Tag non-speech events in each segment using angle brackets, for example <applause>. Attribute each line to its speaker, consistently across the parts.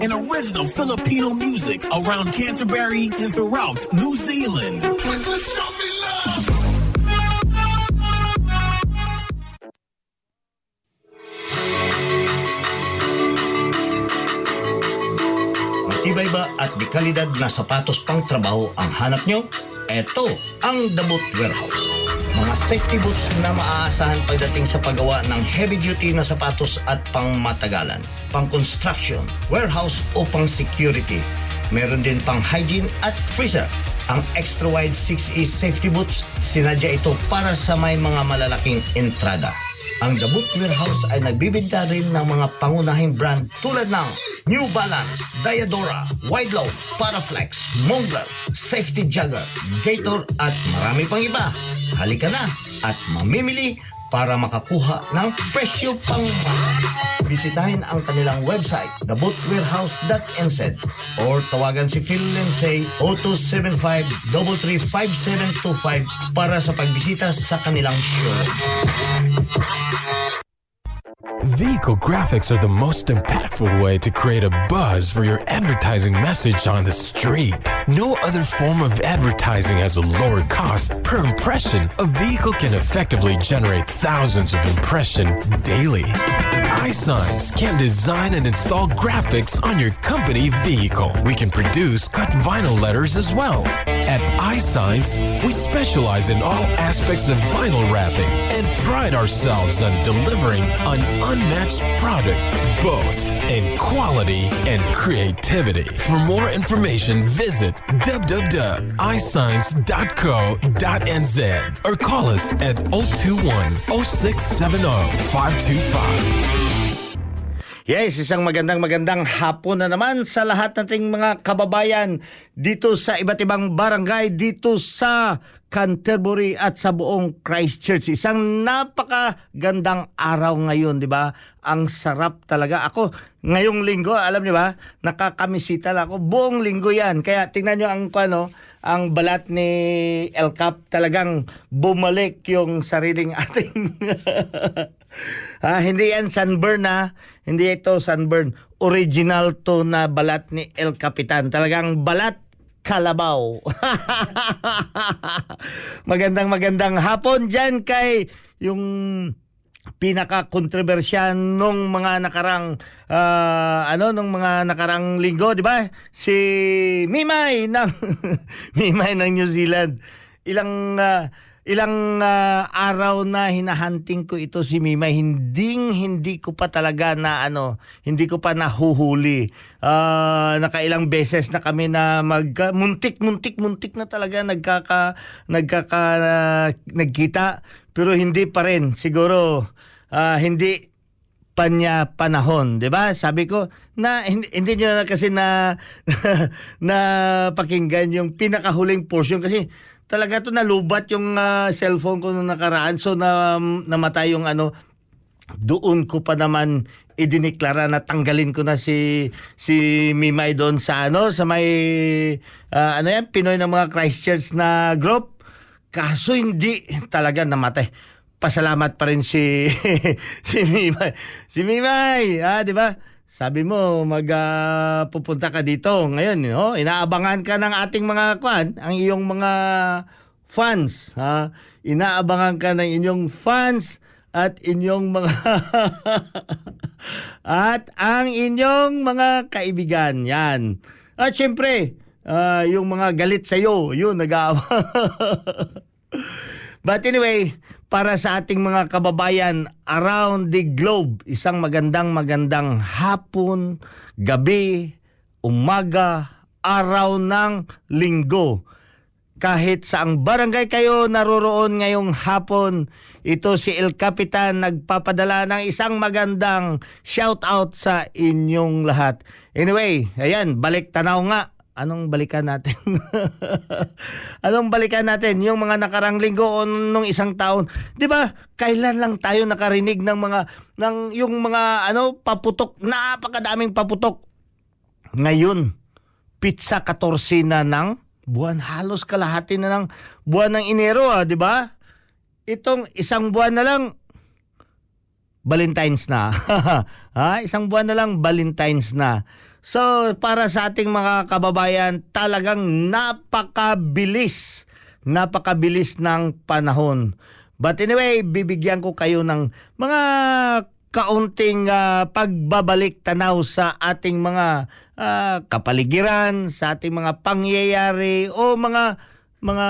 Speaker 1: And original Filipino music around Canterbury and throughout New Zealand.
Speaker 2: Matibay ba at di kalidad na sapatos pang trabaho ang hanap nyo? Ito ang The Boot Warehouse. Mga safety boots na maaasahan pagdating sa paggawa ng heavy-duty na sapatos at pang matagalan, pang construction, warehouse o pang security. Meron din pang hygiene at freezer. Ang extra wide 6E safety boots, sinadya ito para sa may mga malalaking entrada. Ang The Boot Warehouse ay nagbibigda rin ng mga pangunahing brand tulad ng New Balance, Diadora, Wideload, Paraflex, Montblanc, Safety Jagger, Gator at marami pang iba. Halika na at mamimili para makakuha ng presyo pang. Bisitahin ang kanilang website, thebootwarehouse.nz or tawagan si Phil Lindsay 0275-335-5725 para sa pagbisita sa kanilang showroom.
Speaker 3: Vehicle graphics are the most impactful way to create a buzz for your advertising message on the street. No other form of advertising has a lower cost per impression. A vehicle can effectively generate thousands of impressions daily. iSigns can design and install graphics on your company vehicle. We can produce cut vinyl letters as well. At iSigns, we specialize in all aspects of vinyl wrapping and pride ourselves on delivering an unmatched product, both in quality and creativity. For more information, visit www.isigns.co.nz or call us at 021 0670 525.
Speaker 2: Yes, isang magandang magandang hapon na naman sa lahat nating mga kababayan dito sa iba't ibang barangay dito sa Canterbury at sa buong Christchurch. Isang napakagandang araw ngayon, di ba? Ang sarap talaga. Ako, ngayong linggo, alam niyo ba, nakakamisita lang ako. Buong linggo yan. Kaya tingnan niyo ang ano, ang balat ni El Cap talagang bumalik yung sariling ating <laughs> ah, hindi yan sunburn na hindi ito sunburn original to na balat ni El Capitan talagang balat kalabaw <laughs> magandang magandang hapon dyan kay yung pinaka-kontrobersya nung mga nakarang ah, ano nung mga nakarang linggo, di ba? Si Mimay ng <laughs> Mimay ng New Zealand. Ilang ah, ilang ah, araw na hinahunting ko ito si Mimay. Hindi hindi ko pa talaga na ano, hindi ko pa nahuhuli. Ah, nakailang beses na kami na mag muntik muntik muntik na talaga nagkaka nagkaka ah, nagkita pero hindi pa rin siguro ah, hindi pa niya panahon, 'di ba? Sabi ko na hindi, hindi niyo na kasi na <laughs> na pakinggan yung pinakahuling portion kasi talaga to nalubat yung ah, cellphone ko nung nakaraan. So na namatay yung ano doon ko pa naman idiniklara na tanggalin ko na si si Mimay doon sa ano sa may ah, ano yan Pinoy ng mga Christchurch na group. Kaso hindi talaga namatay. Pasalamat pa rin si <laughs> si Mimay. Si Mimay ah di ba sabi mo mag ah, pupunta ka dito ngayon no? Inaabangan ka ng ating mga kwan ang iyong mga fans ha? Inaabangan ka ng inyong fans at inyong mga <laughs> at ang inyong mga kaibigan yan. At syempre ah, yung mga galit sa iyo yun nag <laughs> But anyway, para sa ating mga kababayan around the globe, isang magandang magandang hapon, gabi, umaga, araw ng linggo. kahit saang barangay kayo naroroon ngayong hapon. Ito si El Capitan nagpapadala ng isang magandang shout out sa inyong lahat. Anyway, ayan, balik tanaw nga. Anong balikan natin? <laughs> Anong balikan natin? Yung mga nakarang linggo o nung isang taon. 'Di ba? Kailan lang tayo nakarinig ng mga ng yung mga ano paputok, napakadaming paputok. Ngayon, pizza 14 na ng buwan halos kalahati na ng buwan ng Enero, ah, 'di ba? Itong isang buwan na lang Valentine's na. ha? <laughs> Isang buwan na lang Valentine's na. So, para sa ating mga kababayan, talagang napakabilis. Napakabilis ng panahon. But anyway, bibigyan ko kayo ng mga kaunting uh, pagbabalik tanaw sa ating mga uh, kapaligiran, sa ating mga pangyayari o mga mga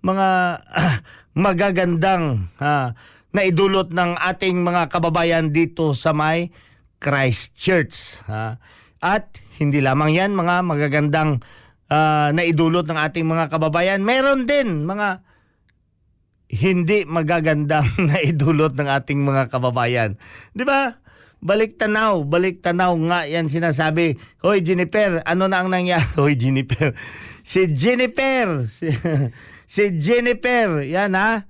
Speaker 2: mga uh, magagandang uh, na idulot ng ating mga kababayan dito sa may Christchurch. Ha? At hindi lamang yan mga magagandang uh, naidulot ng ating mga kababayan. Meron din mga hindi magagandang <laughs> naidulot ng ating mga kababayan. Di ba? Balik tanaw, balik tanaw nga yan sinasabi. Hoy Jennifer, ano na ang nangyari? <laughs> Hoy Jennifer. Si Jennifer. Si, <laughs> si Jennifer. Yan ha.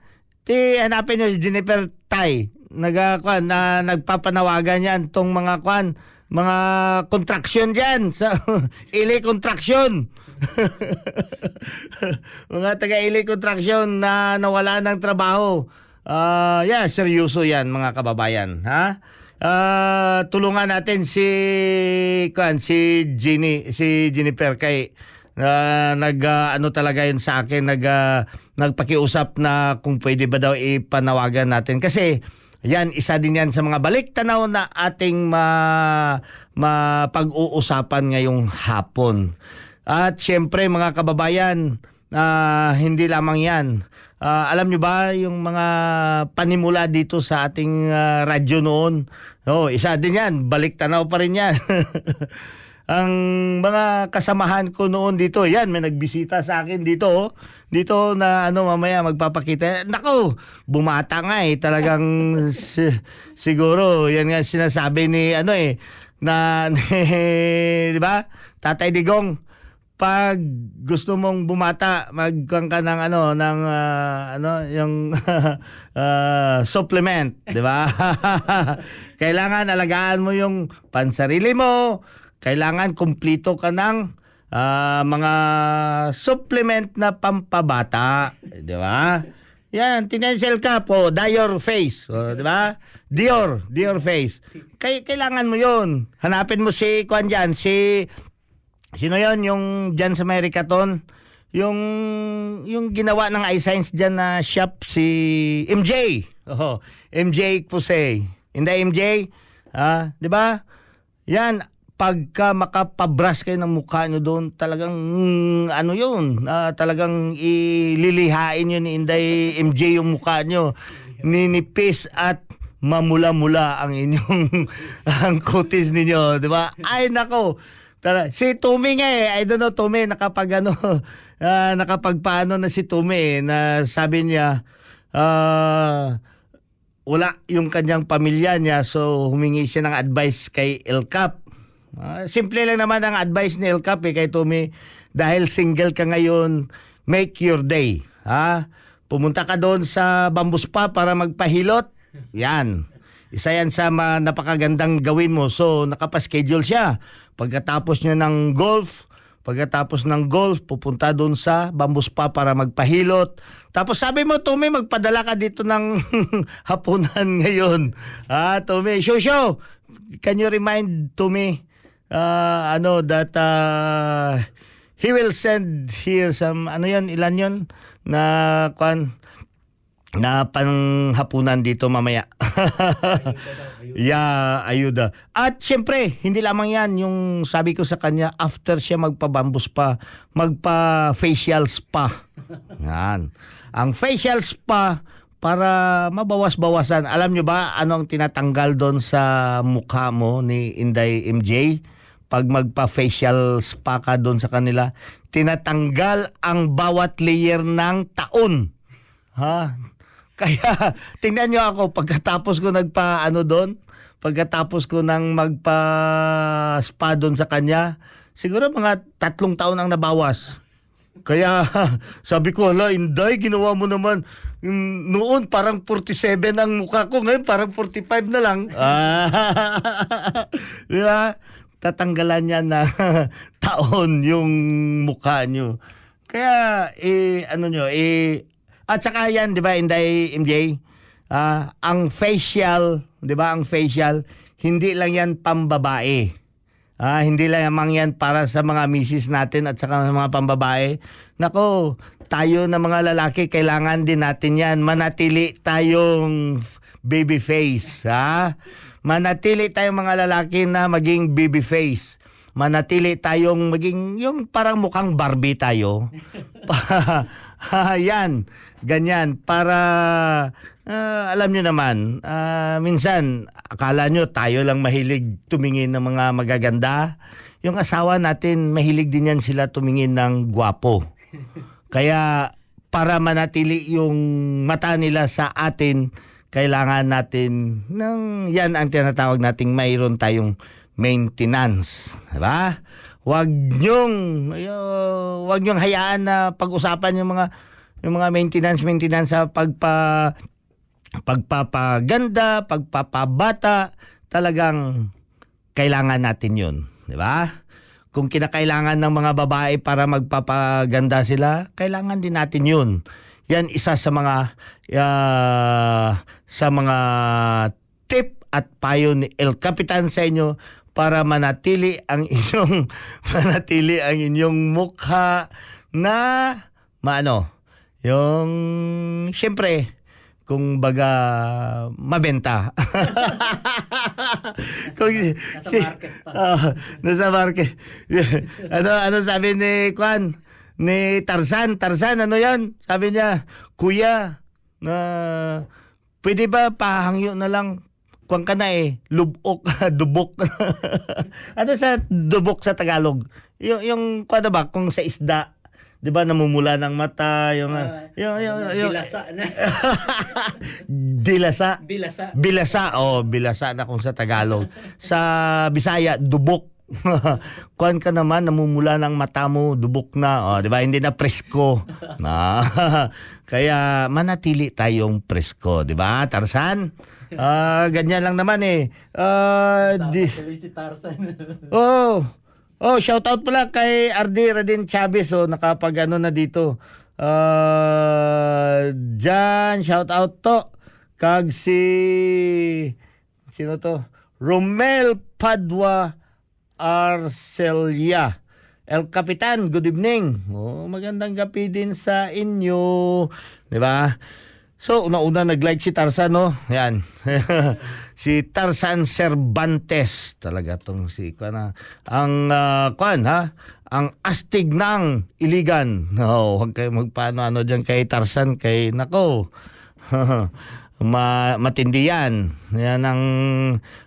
Speaker 2: Ti hanapin niyo si Jennifer Tai nagakwan na nagpapanawagan yan tong mga kwan mga contraction diyan sa <laughs> ili contraction <laughs> mga taga ili contraction na nawala ng trabaho. Uh, yeah seryoso yan mga kababayan ha? Uh, tulungan natin si kwan si Jenny si Jennifer kay uh, nag uh, ano talaga yun sa akin nag uh, nagpakiusap na kung pwede ba daw ipanawagan natin. Kasi yan, isa din yan sa mga balik tanaw na ating ma, mapag-uusapan ngayong hapon. At siyempre mga kababayan, uh, hindi lamang yan. Uh, alam nyo ba yung mga panimula dito sa ating uh, radyo noon? Oh, isa din yan, balik tanaw pa rin yan. <laughs> ang mga kasamahan ko noon dito, yan, may nagbisita sa akin dito, oh. dito na ano mamaya magpapakita. Nako, bumata nga eh, talagang <laughs> si, siguro, yan nga sinasabi ni ano eh, na, <laughs> di ba? Tatay Digong, pag gusto mong bumata, magkuhan ka ng ano ng uh, ano yung uh, <laughs> supplement, 'di ba? Kailangan alagaan mo yung pansarili mo, kailangan kumplito ka ng uh, mga supplement na pampabata, 'di ba? Yan, tinensel ka po, Dior face, oh, 'di ba? Dior, Dior face. Kay kailangan mo 'yon. Hanapin mo si Kwan diyan, si Sino 'yon yung diyan sa Mericaton? Yung yung ginawa ng eye science diyan na shop si MJ. Oh, MJ Puse. Hindi MJ? Ah, 'di ba? Yan, pagka makapabrush kayo ng mukha nyo doon, talagang mm, ano yun, uh, talagang ililihain yun ni Inday MJ yung mukha nyo. Ninipis at mamula-mula ang inyong <laughs> ang kutis ninyo, di ba? Ay nako. Tara, si Tumi nga eh, I don't know Tumi nakapag ano, uh, <laughs> nakapagpaano na si Tumi eh, na sabi niya uh, wala yung kanyang pamilya niya so humingi siya ng advice kay El Cap Uh, simple lang naman ang advice ni El Cap eh, kay Tommy. Dahil single ka ngayon, make your day. Ha? Pumunta ka doon sa Bamboo Spa para magpahilot. Yan. Isa yan sa ma- napakagandang gawin mo. So, nakapaschedule siya. Pagkatapos niya ng golf, pagkatapos ng golf, pupunta doon sa Bamboo Spa para magpahilot. Tapos sabi mo, Tommy, magpadala ka dito ng <laughs> hapunan ngayon. Ah, Tommy, show show. Can you remind Tommy uh, ano that uh, he will send here some ano yan ilan yon na kwan na panghapunan dito mamaya. <laughs> yeah, ayuda. At siyempre, hindi lamang yan yung sabi ko sa kanya after siya magpa-bambus pa, magpa-facial spa. Yan. Ang facial spa para mabawas-bawasan. Alam nyo ba ano ang tinatanggal doon sa mukha mo ni Inday MJ? Pag magpa-facial spa ka doon sa kanila, tinatanggal ang bawat layer ng taon. Ha? <laughs> Kaya tingnan nyo ako pagkatapos ko nagpa ano doon, pagkatapos ko nang magpa spa doon sa kanya, siguro mga tatlong taon ang nabawas. Kaya <laughs> sabi ko, hala, Inday, ginawa mo naman. Mm, Noon parang 47 ang mukha ko, ngayon parang 45 na lang. Ah, <laughs> Di ba? Tatanggalan niya na <laughs> taon yung mukha nyo. Kaya, eh, ano nyo, eh, at saka yan, di ba, Inday, MJ, ah, ang facial, di ba, ang facial, hindi lang yan pambabae. Ah, hindi lang lamang yan para sa mga misis natin at saka sa mga pambabae. Nako, tayo na mga lalaki, kailangan din natin yan. Manatili tayong baby face. Ha? Manatili tayong mga lalaki na maging baby face. Manatili tayong maging yung parang mukhang Barbie tayo. <laughs> yan, ganyan. Para, ah, alam nyo naman, ah, minsan, akala nyo tayo lang mahilig tumingin ng mga magaganda. Yung asawa natin, mahilig din yan sila tumingin ng gwapo. Kaya, para manatili yung mata nila sa atin, kailangan natin ng yan ang tinatawag nating mayroon tayong maintenance, 'di ba? Huwag niyong wag niyong hayaan na pag-usapan yung mga yung mga maintenance maintenance sa pagpa pagpapaganda, pagpapabata, talagang kailangan natin 'yun, 'di ba? Kung kinakailangan ng mga babae para magpapaganda sila, kailangan din natin 'yun. Yan isa sa mga ah, sa mga tip at payo ni El Capitan sa inyo para manatili ang <laughs> inyong manatili ang inyong mukha na maano yung syempre kung baga mabenta. <laughs> kung,
Speaker 4: Nasa market pa.
Speaker 2: Ah, nasa market. ano ano sabi ni Kwan? Ni Tarzan, Tarzan ano 'yan? Sabi niya, "Kuya, na pwede ba pahangyo na lang Kuwan ka na eh, lubok, <laughs> dubok. <laughs> ano sa dubok sa Tagalog? Yung, yung na ba, kung sa isda, di ba namumula ng mata, yung,
Speaker 4: Ah,
Speaker 2: yung, yung, yung,
Speaker 4: Bilasa na. <laughs>
Speaker 2: dilasa.
Speaker 4: Bilasa.
Speaker 2: Bilasa, oh, bilasa na kung sa Tagalog. Sa Bisaya, dubok. <laughs> Kuan ka naman, namumula ng mata mo, dubok na. Oh, di ba? Hindi na presko. <laughs> Na. <laughs> Kaya manatili tayong presko, di ba? Tarsan? Ah, ganyan lang naman eh. Ah, di,
Speaker 4: Tuloy si Tarzan.
Speaker 2: Oh. Oh, shout out pala kay RD Radin Chavez oh, nakapag ano na dito. Uh, Jan, shout out to. Kag si sino to? Romel Padua Arcelia. El Capitan, good evening. Oh, magandang gabi din sa inyo. 'Di ba? So, una-una nag-like si Tarzan, no? Yan. <laughs> si Tarzan Cervantes. Talaga tong si, na, ang, uh, kwan, ha? Ang astig ng iligan. No, huwag kayo magpaano-ano dyan kay Tarzan, kay, nako. <laughs> Ma, matindi yan. Yan ang,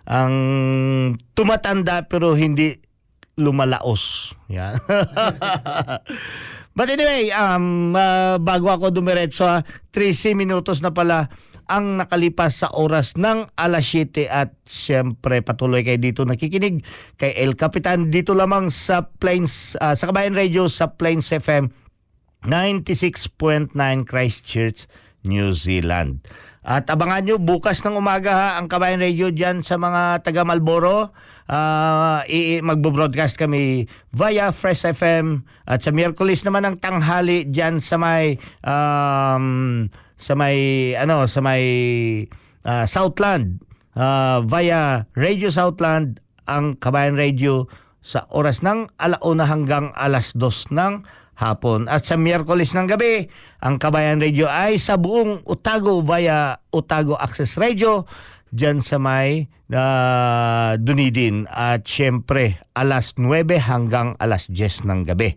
Speaker 2: ang tumatanda pero hindi lumalaos. Yan. <laughs> But anyway, um, uh, bago ako dumiretso, ha, 13 minutos na pala ang nakalipas sa oras ng alas 7 at siyempre patuloy kayo dito nakikinig kay El Capitan dito lamang sa Plains, uh, sa Kabayan Radio sa Plains FM 96.9 Christchurch, New Zealand. At abangan nyo bukas ng umaga ha, ang Kabayan Radio dyan sa mga taga Malboro. Uh, i- magbo-broadcast kami via Fresh FM at sa Miyerkules naman ng tanghali dyan sa may um, sa may ano sa may uh, Southland uh, via Radio Southland ang Kabayan Radio sa oras ng alauna hanggang alas dos ng hapon. At sa Miyerkules ng gabi, ang Kabayan Radio ay sa buong Otago via Otago Access Radio dyan sa may uh, Dunedin. At syempre, alas 9 hanggang alas 10 ng gabi.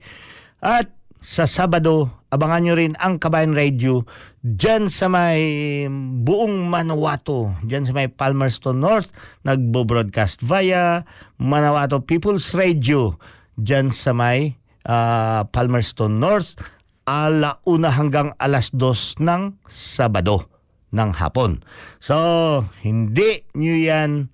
Speaker 2: At sa Sabado abangan nyo rin ang Kabayan Radio dyan sa may buong Manawato, dyan sa may Palmerston North, nagbo-broadcast via Manawato People's Radio, dyan sa may ah, Palmerston North, ala una hanggang alas dos ng Sabado ng hapon. So, hindi nyo yan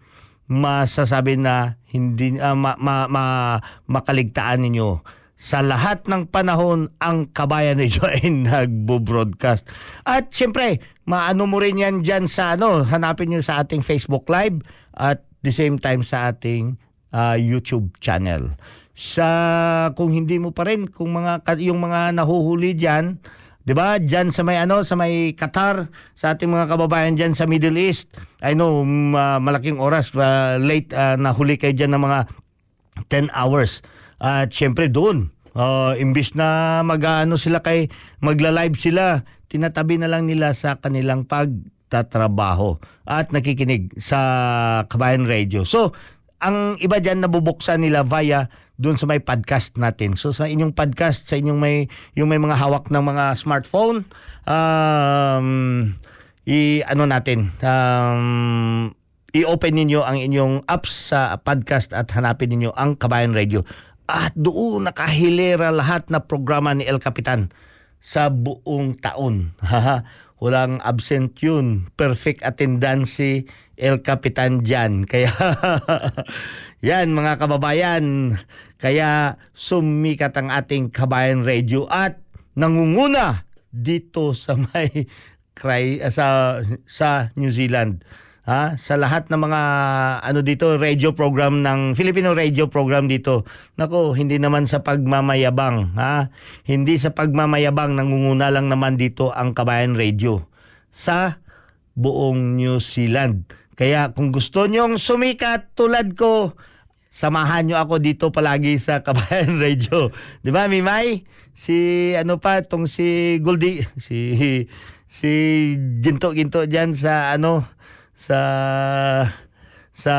Speaker 2: masasabi na hindi ah, ma, ma, ma- makaligtaan ninyo sa lahat ng panahon ang kabayan <laughs> ninyo ay nagbo-broadcast. At siyempre, maano mo rin yan dyan sa ano, hanapin nyo sa ating Facebook Live at the same time sa ating ah, YouTube channel. Sa kung hindi mo pa rin kung mga yung mga nahuhuli diyan 'Di ba? Diyan sa may ano, sa may Qatar, sa ating mga kababayan diyan sa Middle East. I know ah, malaking oras ah, late ah, nahuli kayo diyan ng mga 10 hours. At syempre doon, uh, imbis na mag-ano sila kay magla-live sila, tinatabi na lang nila sa kanilang pagtatrabaho at nakikinig sa Kabayan Radio. So, ang iba dyan nabubuksan nila via doon sa may podcast natin. So sa inyong podcast, sa inyong may yung may mga hawak ng mga smartphone, um, i ano natin, um, i-open ninyo ang inyong apps sa podcast at hanapin ninyo ang Kabayan Radio. At doon nakahilera lahat na programa ni El Capitan sa buong taon. <laughs> Walang absent yun. Perfect attendance si El Capitan dyan. <laughs> Kaya, yan mga kababayan. Kaya sumikat ang ating Kabayan Radio at nangunguna dito sa may cry, sa, sa New Zealand ha sa lahat ng mga ano dito radio program ng Filipino radio program dito nako hindi naman sa pagmamayabang ha hindi sa pagmamayabang nangunguna lang naman dito ang Kabayan Radio sa buong New Zealand kaya kung gusto nyong sumikat tulad ko samahan nyo ako dito palagi sa <laughs> Kabayan Radio. 'Di ba, Mimay? Si ano pa tong si Goldie, <laughs> si si Ginto Ginto diyan sa ano sa sa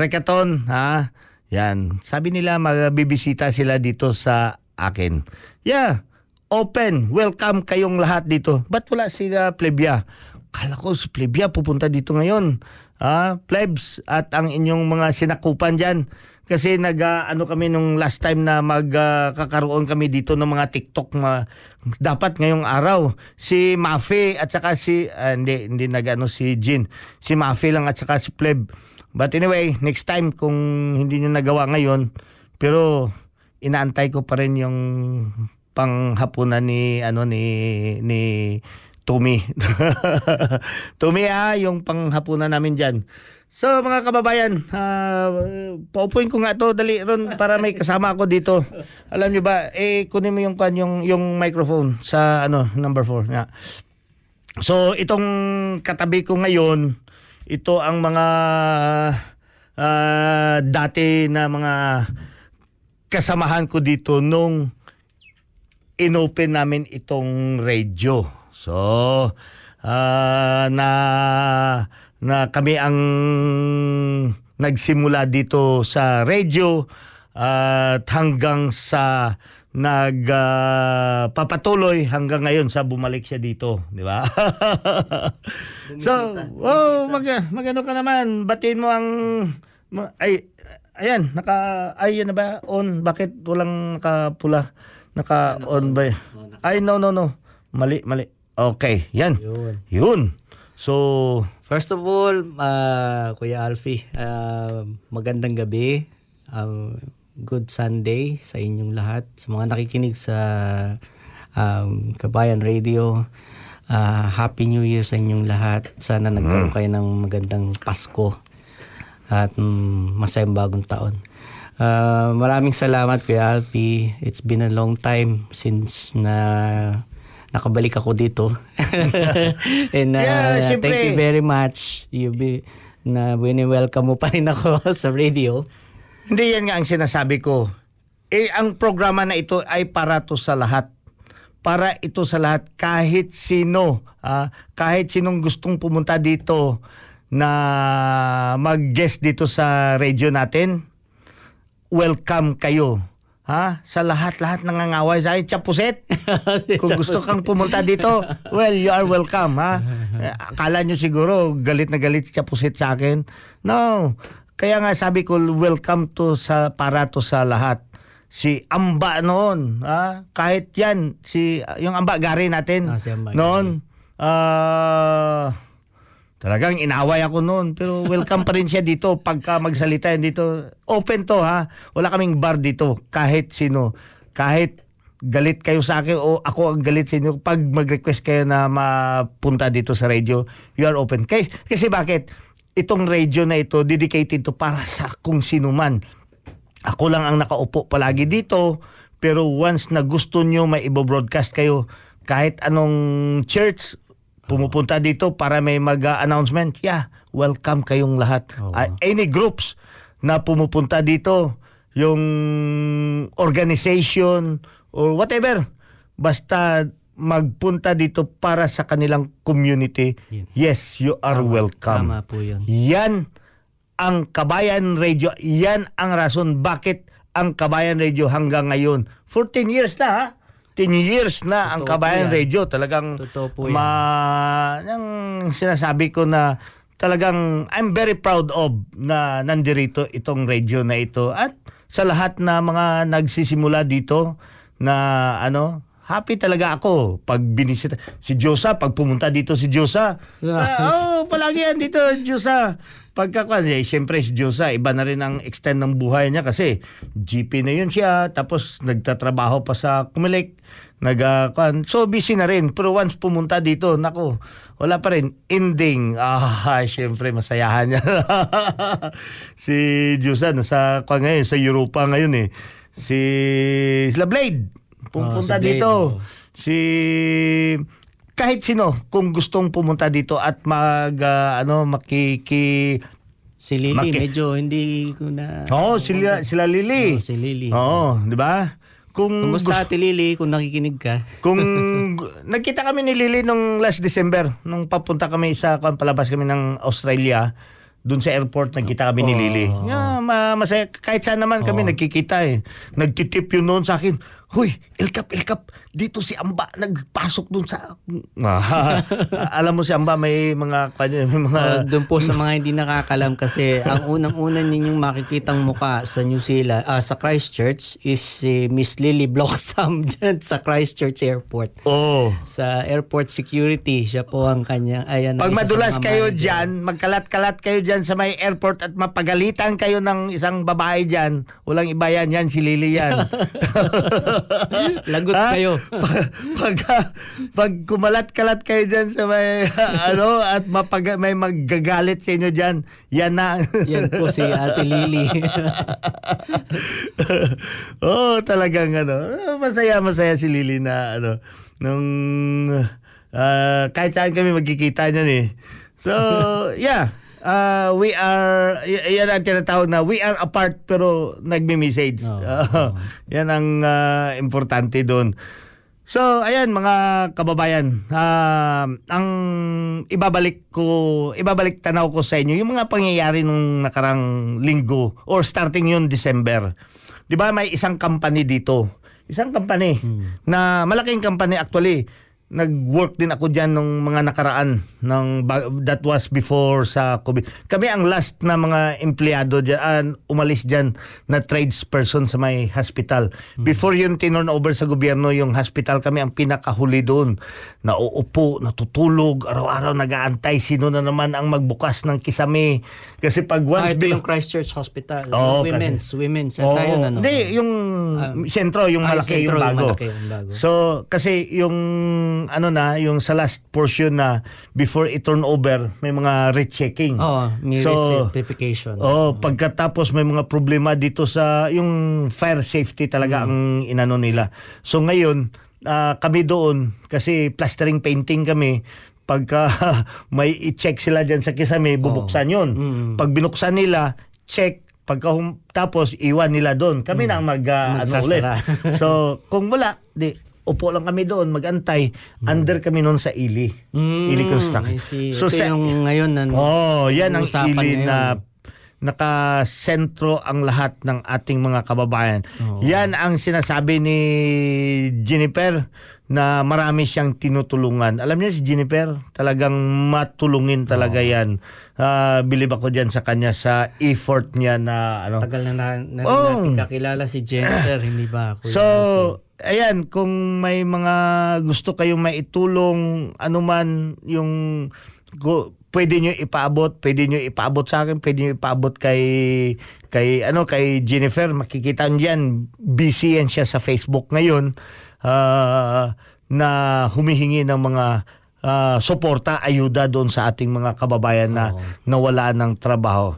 Speaker 2: Rekaton, ha? Yan. Sabi nila magbibisita sila dito sa akin. Yeah. Open. Welcome kayong lahat dito. Ba't wala si uh, Plebia? Kala ko si Plebia pupunta dito ngayon. Ah, plebs at ang inyong mga sinakupan diyan kasi nag ah, ano kami nung last time na magkakaroon kami dito ng mga TikTok na dapat ngayong araw si Mafe at saka si ah, hindi hindi nagano si Jin si Mafe lang at saka si Pleb but anyway next time kung hindi niyo nagawa ngayon pero inaantay ko pa rin yung panghapunan ni ano ni ni Tumi. <laughs> Tumi ah, yung panghapunan namin dyan. So mga kababayan, uh, paupuin ko nga to dali ron para may kasama ako dito. Alam niyo ba, eh kunin mo yung yung yung microphone sa ano number 4 nga. So itong katabi ko ngayon, ito ang mga ah, dati na mga kasamahan ko dito nung inopen namin itong radio. So, ah, na na kami ang nagsimula dito sa radio at hanggang sa nagpapatuloy hanggang ngayon sa bumalik siya dito, di ba? <laughs> so, oh, mag magano ka naman, batiin mo ang ay ayan, naka ay yun na ba on? Bakit walang nakapula? Naka-on ba? y- Ay, no, no, no. Mali, mali. Okay, yan.
Speaker 4: Yun.
Speaker 2: Yun. So,
Speaker 4: First of all, ah, Kuya Alfie, ah, magandang gabi. Um, good Sunday sa inyong lahat. Sa mga nakikinig sa um, Kabayan Radio, ah, Happy New Year sa inyong lahat. Sana nagkaroon kayo ng magandang Pasko at mm, masayang bagong taon. Ah, maraming salamat Kuya Alfie. It's been a long time since na nakabalik ako dito. <laughs> And uh,
Speaker 2: Yeah, syempre.
Speaker 4: thank you very much. You be na wini-welcome mo pa rin ako <laughs> sa radio.
Speaker 2: hindi yan nga ang sinasabi ko. Eh, ang programa na ito ay para to sa lahat. Para ito sa lahat. Kahit sino, ah, kahit sinong gustong pumunta dito na mag-guest dito sa radio natin, welcome kayo. Ha? Sa lahat-lahat nangangaway sa Chapuset. <laughs> Kung gusto kang pumunta dito, well, you are welcome, ha? Eh, Akala nyo siguro, galit na galit si Chapuset sa akin. No. Kaya nga sabi ko, welcome to sa para to sa lahat. Si Amba noon, ha? Kahit yan, si yung Amba Gary natin
Speaker 4: Ah, si Amba
Speaker 2: noon. Ah, Talagang inaway ako noon pero welcome pa rin siya dito pagka magsalita yan dito. Open to ha. Wala kaming bar dito kahit sino. Kahit galit kayo sa akin o ako ang galit sa inyo pag mag-request kayo na mapunta dito sa radio, you are open. Kasi, kasi bakit? Itong radio na ito dedicated to para sa kung sino man. Ako lang ang nakaupo palagi dito pero once na gusto nyo may ibo-broadcast kayo kahit anong church pumupunta dito para may mag-announcement, yeah, welcome kayong lahat.
Speaker 4: Oo.
Speaker 2: Ah, any groups na pumupunta dito, yung organization or whatever, basta magpunta dito para sa kanilang community,
Speaker 4: Yun.
Speaker 2: yes, you are
Speaker 4: Tama.
Speaker 2: welcome.
Speaker 4: Tama po yun.
Speaker 2: Yan ang Kabayan Radio. Yan ang rason bakit ang Kabayan Radio hanggang ngayon. 14 years na ha? 10 years na ang
Speaker 4: Totoo po
Speaker 2: Kabayan
Speaker 4: yan.
Speaker 2: Radio. Talagang
Speaker 4: Totoo po yan.
Speaker 2: ma yung sinasabi ko na talagang I'm very proud of na nandirito itong radio na ito at sa lahat na mga nagsisimula dito na ano happy talaga ako pag binisita si Josa pag pumunta dito si Josa ah, oh palagi yan dito Josa pagka eh, siyempre si Josa iba na rin ang extend ng buhay niya kasi GP na yun siya tapos nagtatrabaho pa sa Kumilik nag ah, kwan. so busy na rin. Pero once pumunta dito nako wala pa rin. Ending. <laughs> Ah siyempre masayahan niya. <laughs> Si Josa nasa kwan ngayon sa Europa ngayon eh. Si sila Blade. Pumunta
Speaker 4: Oh, si Blade,
Speaker 2: dito.
Speaker 4: oh.
Speaker 2: si kahit sino kung gustong pumunta dito at mag ah, ano makiki
Speaker 4: Si Lily,
Speaker 2: Maki-
Speaker 4: medyo hindi ko na...
Speaker 2: Oo, sila sila Lily.
Speaker 4: Oo, si Lily.
Speaker 2: Oo, di ba? Kung
Speaker 4: Kumusta Ate Lily kung nakikinig ka?
Speaker 2: kung <laughs> nagkita kami ni Lily nung last December nung papunta kami sa kung palabas kami ng Australia doon sa airport nagkita kami ni
Speaker 4: Oh.
Speaker 2: Lily. Yeah, ma masaya kahit saan naman kami nagkikita eh. Nagtitip yun noon sa akin. Huy, Elkap, Elkap, dito si Amba nagpasok doon sa Ah, <laughs> Alam mo si Amba may mga may mga
Speaker 4: Uh, doon po sa mga hindi nakakalam kasi ang unang-una ninyong makikitang muka sa New Zealand, ah, sa Christchurch is si Miss Lily Bloxham <laughs> dyan sa Christchurch Airport.
Speaker 2: Oh.
Speaker 4: Sa airport security, siya po ang kanyang ayan.
Speaker 2: Pag madulas kayo
Speaker 4: manager.
Speaker 2: dyan, magkalat-kalat kayo dyan sa may airport at mapagalitan kayo ng isang babae dyan, walang iba yan, yan si Lily yan. <laughs>
Speaker 4: Lagot
Speaker 2: Ha?
Speaker 4: kayo.
Speaker 2: Pag, pag, pag kumalat-kalat kayo dyan sa may, <laughs> ano, at mapag, may maggagalit sa inyo dyan, yan na.
Speaker 4: Yan po si Ate Lily. <laughs>
Speaker 2: oh, talagang ano, masaya masaya si Lily na ano nung ah, kahit saan kami magkikita niyan eh. So, <laughs> yeah. Uh, we are y- yan ang tinatawag na we are apart pero nagme-message.
Speaker 4: Oo.
Speaker 2: Ah, yan ang ah, importante doon. So, ayan mga kababayan, ah, ang ibabalik ko, ibabalik tanaw ko sa inyo yung mga pangyayari nung nakarang linggo or starting yun December. 'Di ba may isang company dito. Isang company na malaking company actually. Nag-work din ako diyan nung mga nakaraan ng that was before sa COVID. Kami ang last na mga empleyado diyan umalis diyan na tradesperson sa may hospital. Before yun tinorn over sa gobyerno yung hospital kami ang pinakahuli doon. Nauupo, natutulog, araw-araw nag-aantay sino na naman ang magbukas ng kisame. Kasi pag
Speaker 4: ah,
Speaker 2: once
Speaker 4: ito
Speaker 2: bi-
Speaker 4: yung Christchurch Hospital.
Speaker 2: Oo,
Speaker 4: women's, women's. Yan
Speaker 2: Oo.
Speaker 4: tayo na, no?
Speaker 2: Hindi, yung sentro, yung
Speaker 4: Ah, yung
Speaker 2: malaki,
Speaker 4: sentro,
Speaker 2: yung
Speaker 4: yung
Speaker 2: bago.
Speaker 4: malaki, yung bago.
Speaker 2: So, kasi yung ano na, yung sa last portion na before i-turn over, may mga rechecking.
Speaker 4: Oo, may
Speaker 2: So,
Speaker 4: certification.
Speaker 2: Oh, pagkatapos may mga problema dito sa yung fire safety talaga ang inano nila. So ngayon, ah, kami doon kasi plastering painting kami pagka <laughs> may i-check sila diyan sa kisame, bubuksan 'yon.
Speaker 4: Mm.
Speaker 2: Pag binuksan nila, check pagka hum- tapos iwan nila doon. Kami na ang mag ah, ano ulit. So, kung wala, di upo lang kami doon, magantay. Under kami noon sa Ili.
Speaker 4: Mm,
Speaker 2: Ili Construction. So,
Speaker 4: Ito
Speaker 2: sa-
Speaker 4: yung ngayon na
Speaker 2: Oh, yan ang ili
Speaker 4: ngayon.
Speaker 2: na nakasentro ang lahat ng ating mga kababayan. Yan ang sinasabi ni Jennifer na marami siyang tinutulungan. Alam niyo si Jennifer, talagang matulungin talaga yan. Ah, bilib ako diyan sa kanya sa effort niya na ano.
Speaker 4: Tagal na, na, na
Speaker 2: Oh.
Speaker 4: natin kakilala si Jennifer, hindi ba? Kuya
Speaker 2: So,
Speaker 4: Alfie?
Speaker 2: Ayan, kung may mga gusto kayong maitulong, anuman yung go, pwede nyo ipaabot, pwede nyo ipaabot sa akin, pwede nyo ipaabot kay kay ano kay Jennifer, makikita niyo yan, busy yan siya sa Facebook ngayon ah, na humihingi ng mga ah, suporta, ayuda doon sa ating mga kababayan na nawala ng trabaho.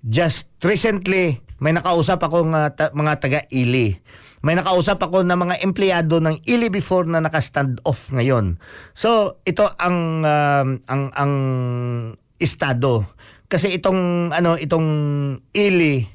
Speaker 2: Just recently, may nakausap ako ng ta- mga taga-ili. May nakausap ako ng mga empleyado ng ili before na naka-stand off ngayon. So, ito ang um, ang ang estado. Kasi itong ano itong ili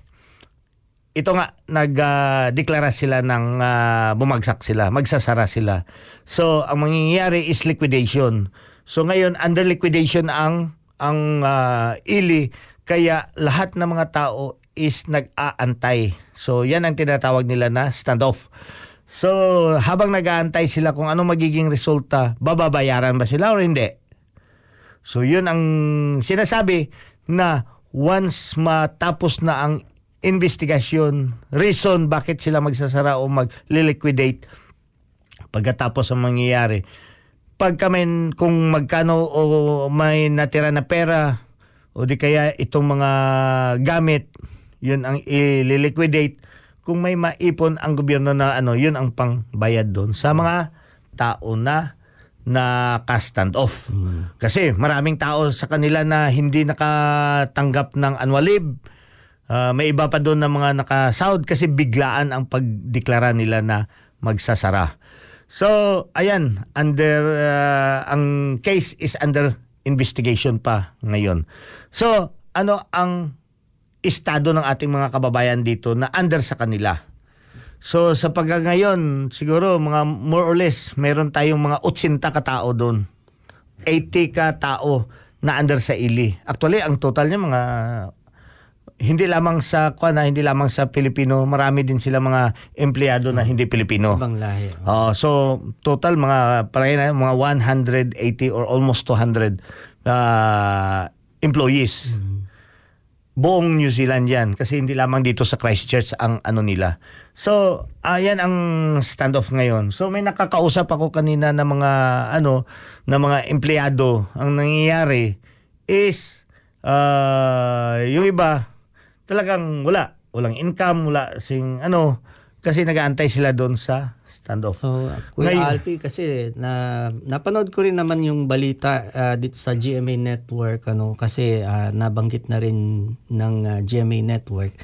Speaker 2: ito nga nagdeklara sila ng ah, bumagsak sila, magsasara sila. So ang mangyayari is liquidation. So ngayon under liquidation ang ang ah, ili kaya lahat ng mga tao is nag-aantay. So yan ang tinatawag nila na standoff. So habang nag-aantay sila kung ano magiging resulta, bababayaran ba sila o hindi? So yun ang sinasabi na once matapos na ang investigasyon, reason bakit sila magsasara o mag-liquidate pagkatapos ang mangyayari. Pagka may, kung magkano o may natira na pera o di kaya itong mga gamit, yun ang i-liquidate. Kung may maipon ang gobyerno na ano, yun ang pangbayad doon sa mga tao na naka-stand off. Kasi maraming tao sa kanila na hindi nakatanggap ng annual leave. Ah, may iba pa doon na mga nakasahod kasi biglaan ang pagdeklara nila na magsasara. So, ayan, under ah, ang case is under investigation pa ngayon. So, ano ang estado ng ating mga kababayan dito na under sa kanila? So sa pagka ngayon, siguro mga more or less, meron tayong mga 80 katao doon. 80 ka tao na under sa ili. Actually, ang total niya mga hindi lamang sa kuan hindi lamang sa Pilipino, marami din sila mga empleyado na hindi Pilipino.
Speaker 4: Ibang lahi.
Speaker 2: Oh, so total mga parang na mga 180 or almost 200 uh, employees. Buong New Zealand 'yan kasi hindi lamang dito sa Christchurch ang ano nila. So, ayan ang standoff ngayon. So may nakakausap ako kanina ng mga ano na mga empleyado. Ang nangyayari is uh, yung iba talagang wala, walang income, wala sing ano kasi nag-aantay sila doon sa standoff.
Speaker 4: So, Kuya
Speaker 2: Ngayon-
Speaker 4: Alfie, kasi na napanood ko rin naman yung balita ah, dito sa GMA Network ano kasi ah, nabanggit na rin ng ah, GMA Network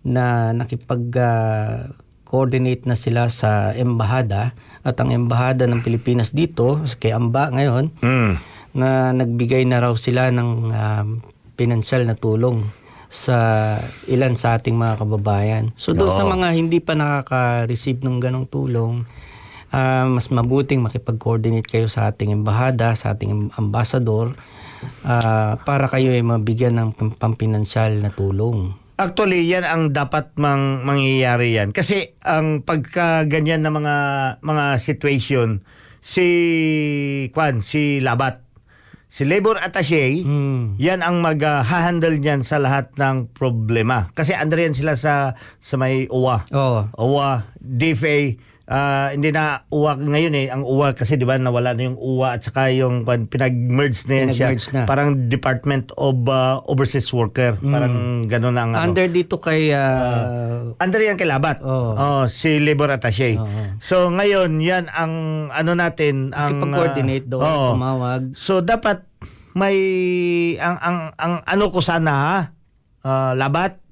Speaker 4: na nakipag ah, coordinate na sila sa embahada at ang embahada ng Pilipinas dito kay Amba ngayon
Speaker 2: Mm.
Speaker 4: na nagbigay na raw sila ng um, pinansyal na tulong sa ilan sa ating mga kababayan. So doon sa mga hindi pa nakaka-receive ng ganong tulong, ah, mas mabuting makipag-coordinate kayo sa ating embahada, sa ating ambassador ah, para kayo ay mabigyan ng pam- pampinansyal na tulong.
Speaker 2: Actually, yan ang dapat mang mangyayari yan. Kasi ang pagka ganyan na mga mga situation, si Kwan, si Labat, si Labor Attaché,
Speaker 4: Mm.
Speaker 2: yan ang mag-handle niyan sa lahat ng problema. Kasi under yan sila sa sa may UWA.
Speaker 4: Oo.
Speaker 2: UWA, DFA, ah, hindi na UWA ngayon eh. Ang UWA kasi di ba nawala na yung UWA at saka yung pinag-merge na yan siya.
Speaker 4: Pinag-merge na.
Speaker 2: Parang Department of ah, Overseas Worker. Parang gano'n na ang ano.
Speaker 4: Under dito kay ah,
Speaker 2: Under yan kay Labat.
Speaker 4: Oo.
Speaker 2: Oh, si Labor Attaché.
Speaker 4: Oo.
Speaker 2: So ngayon, yan ang ano natin ang
Speaker 4: makipag-coordinate
Speaker 2: ah,
Speaker 4: doon,
Speaker 2: oo.
Speaker 4: tumawag.
Speaker 2: So dapat may ang ang ang ano ko sana ha, ah, Labat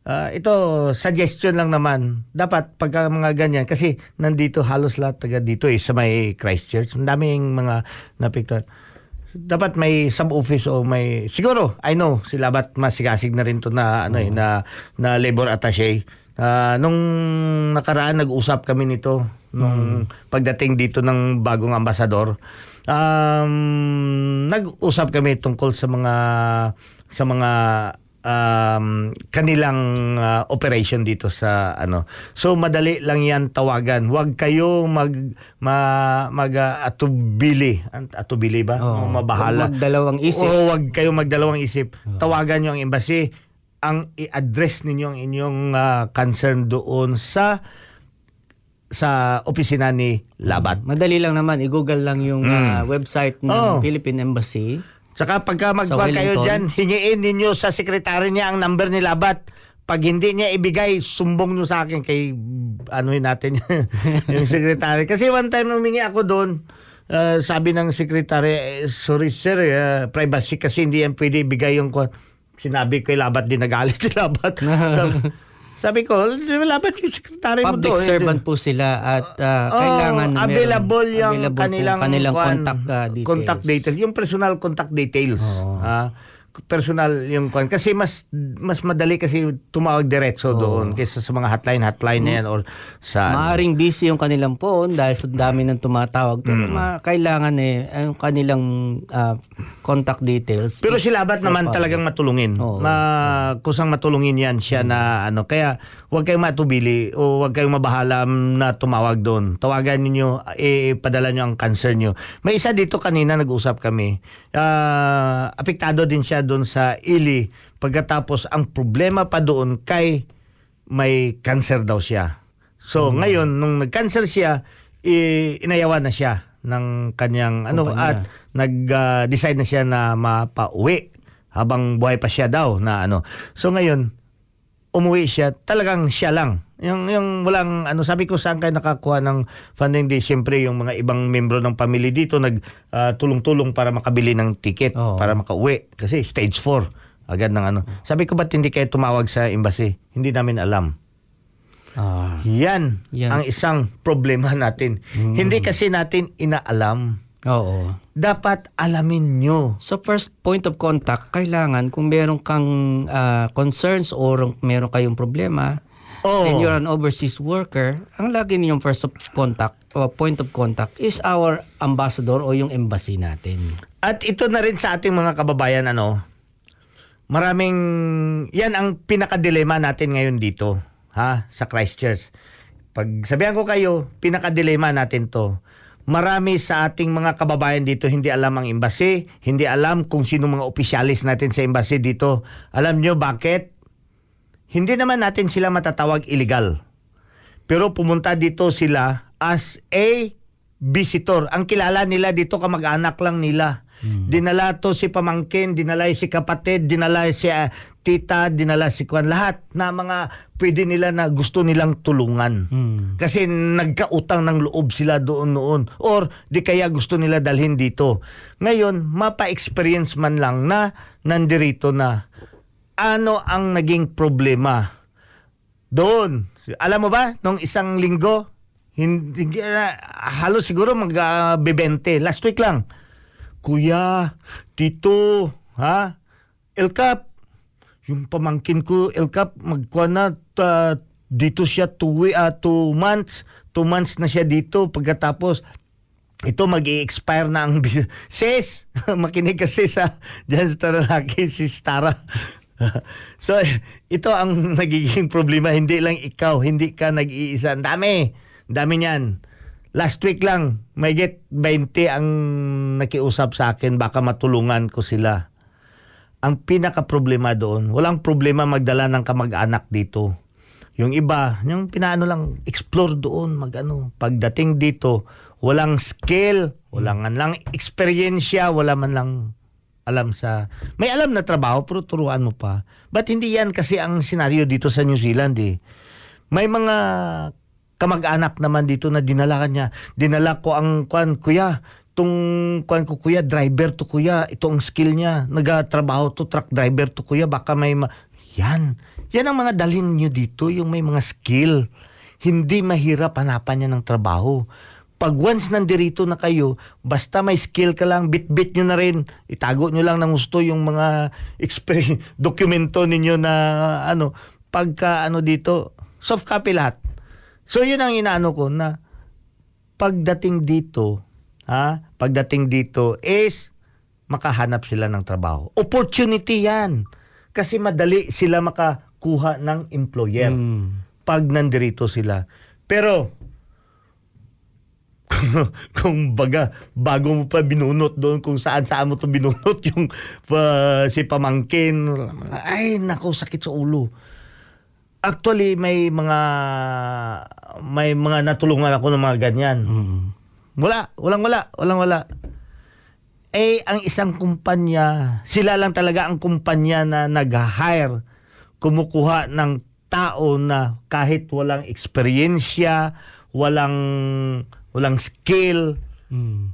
Speaker 2: Ah, ito suggestion lang naman. Dapat pagka mga ganyan kasi nandito halos lahat taga dito eh sa may Christchurch. Ang daming mga napiktuhan. Dapat may sub-office o may siguro I know si Labat masigasig na rin to na ano eh, na na labor attaché. Ah, nung nakaraan nag-usap kami nito nung pagdating dito ng bagong ambasador. Um, nag-usap kami tungkol sa mga sa mga um, kanilang uh, operation dito sa ano. So madali lang 'yan tawagan. Huwag kayo mag ma, mag uh, atubili. Atubili ba?
Speaker 4: Oo.
Speaker 2: O mabahala.
Speaker 4: Huwag magdalawang isip.
Speaker 2: Oo, huwag kayo magdalawang isip. Tawagan niyo ang embassy. Ang i-address ninyo ang inyong uh, concern doon sa sa opisina ni Labat.
Speaker 4: Madali lang naman, i-google lang yung
Speaker 2: Mm.
Speaker 4: ah, website ng
Speaker 2: Oh.
Speaker 4: Philippine Embassy.
Speaker 2: Saka pagka
Speaker 4: Sa
Speaker 2: kayo dyan, hingiin ninyo sa sekretary niya ang number ni Labat. Pag hindi niya ibigay, sumbong nyo sa akin kay anuhin natin <laughs> yung sekretary. Kasi one time humingi ako doon, uh, sabi ng sekretary, eh, sorry sir, uh, privacy kasi hindi yan pwede ibigay yung kwan." Sinabi kay Labat, din nagalit si Labat. <laughs> sabi ko, "Di ba Labat yung sekretary mo
Speaker 4: Public
Speaker 2: to.
Speaker 4: servant po sila at ah,
Speaker 2: Oh,
Speaker 4: kailangan meron-
Speaker 2: available yung
Speaker 4: available
Speaker 2: kanilang,
Speaker 4: kanilang contact ah, details.
Speaker 2: contact details yung personal contact details
Speaker 4: Oo.
Speaker 2: Ah, personal yung kwan kasi mas mas madali kasi tumawag diretso doon kaysa sa mga hotline hotline na yan or sa
Speaker 4: Maaring busy yung kanilang phone dahil sa dami ng tumatawag. Pero
Speaker 2: Mm.
Speaker 4: ma- kailangan eh, ang kanilang ah, contact details.
Speaker 2: Pero si Labat naman talagang matulungin.
Speaker 4: Oo.
Speaker 2: Ma, kusang matulungin yan siya na ano. Kaya huwag kayong matubili o huwag kayong mabahala na tumawag doon. Tawagan ninyo, eh, padala nyo ang cancer nyo. May isa dito kanina nag-usap kami. Ah, apektado din siya doon sa ili. Pagkatapos ang problema pa doon kay may cancer daw siya. So ngayon, nung nag-cancer siya, i- inayawan na siya ng kanyang ano
Speaker 4: Kumpanya.
Speaker 2: at nag-decide na siya na mapauwi habang buhay pa siya daw na ano. So ngayon, umuwi siya, talagang siya lang. Yung, yung walang, ano, sabi ko saan kayo nakakuha ng funding di, siyempre yung mga ibang membro ng pamilya dito nag ah, tulong-tulong para makabili ng ticket,
Speaker 4: Oo.
Speaker 2: para makauwi. Kasi stage 4, agad ng ano. Sabi ko, ba't hindi kayo tumawag sa embassy? Hindi namin alam.
Speaker 4: Ah,
Speaker 2: Yan,
Speaker 4: Yan.
Speaker 2: ang isang problema natin. Hindi kasi natin inaalam.
Speaker 4: oo.
Speaker 2: Dapat alamin nyo.
Speaker 4: So first point of contact, kailangan kung meron kang ah, concerns or meron kayong problema,
Speaker 2: Oo.
Speaker 4: and you're an overseas worker, ang lagi ninyong first of contact o point of contact is our ambassador o yung embassy natin.
Speaker 2: At ito na rin sa ating mga kababayan, ano, maraming, yan ang pinakadilema natin ngayon dito, ha, sa Christchurch. Pag sabihan ko kayo, pinakadilema natin to. Marami sa ating mga kababayan dito hindi alam ang embassy, hindi alam kung sino mga opisyalis natin sa embassy dito. Alam nyo bakit? Hindi naman natin sila matatawag illegal. Pero pumunta dito sila as a visitor. Ang kilala nila dito kamag-anak lang nila. Dinala to si pamangkin, dinala si kapatid, dinala si ah, tita, dinala si kwan. Lahat na mga pwede nila na gusto nilang tulungan.
Speaker 4: Hmm.
Speaker 2: Kasi nagkautang ng loob sila doon noon. Or di kaya gusto nila dalhin dito. Ngayon, mapa-experience man lang na nandirito na ano ang naging problema doon. Alam mo ba, nung isang linggo, hindi, uh, halos siguro mag-bebente. Last week lang. Kuya, tito, ha? El Cap, yung pamangkin ko, El Cap, magkuha na, ta- dito siya two, ah, two months. Two months na siya dito. Pagkatapos, ito mag expire na ang <laughs> sis! <laughs> Makinig kasi sa dyan sa lalaki si Stara. <laughs> So ito ang nagiging problema. Hindi lang ikaw hindi ka nag-iisa. Ang dami! Dami niyan. Last week lang may get 20 ang nakiusap sa akin. Baka matulungan ko sila ang pinaka problema doon walang problema magdala ng kamag-anak dito yung iba, yung pinaano lang, explore doon, magano. Pagdating dito, walang skill, walang man lang eksperyensya, wala man lang alam sa... May alam na trabaho, pero turuan mo pa. Ba't hindi yan kasi ang senaryo dito sa New Zealand eh? May mga kamag-anak naman dito na dinala niya. Dinala ko ang kuya, tong kwan ko kuya, driver to kuya, ito ang skill niya. Nagatrabaho to, truck driver to kuya, baka may... Ma- yan. Yan ang mga dalhin nyo dito, yung may mga skill. Hindi mahirap hanapan niya ng trabaho. Pag once nandirito na kayo, basta may skill ka lang, bit-bit nyo na rin. Itago nyo lang ng gusto yung mga <laughs> exper- dokumento ninyo na ano, pagka ano dito, soft copy lahat. So yun ang inaano ko na pagdating dito, ha, pagdating dito is makahanap sila ng trabaho. Opportunity yan. Kasi madali sila makakuha ng employer
Speaker 4: Mm.
Speaker 2: pag nandirito sila. Pero <laughs> kung baga bago mo pa binunot doon kung saan saan mo to binunot <laughs> yung pa- si pamangkin ay nako sakit sa ulo actually may mga may mga natulungan ako ng mga ganyan
Speaker 4: Mm.
Speaker 2: Wala walang wala walang wala eh ang isang kumpanya sila lang talaga ang kumpanya na nag-hire kumukuha ng tao na kahit walang eksperyensya walang walang skill
Speaker 4: Mm.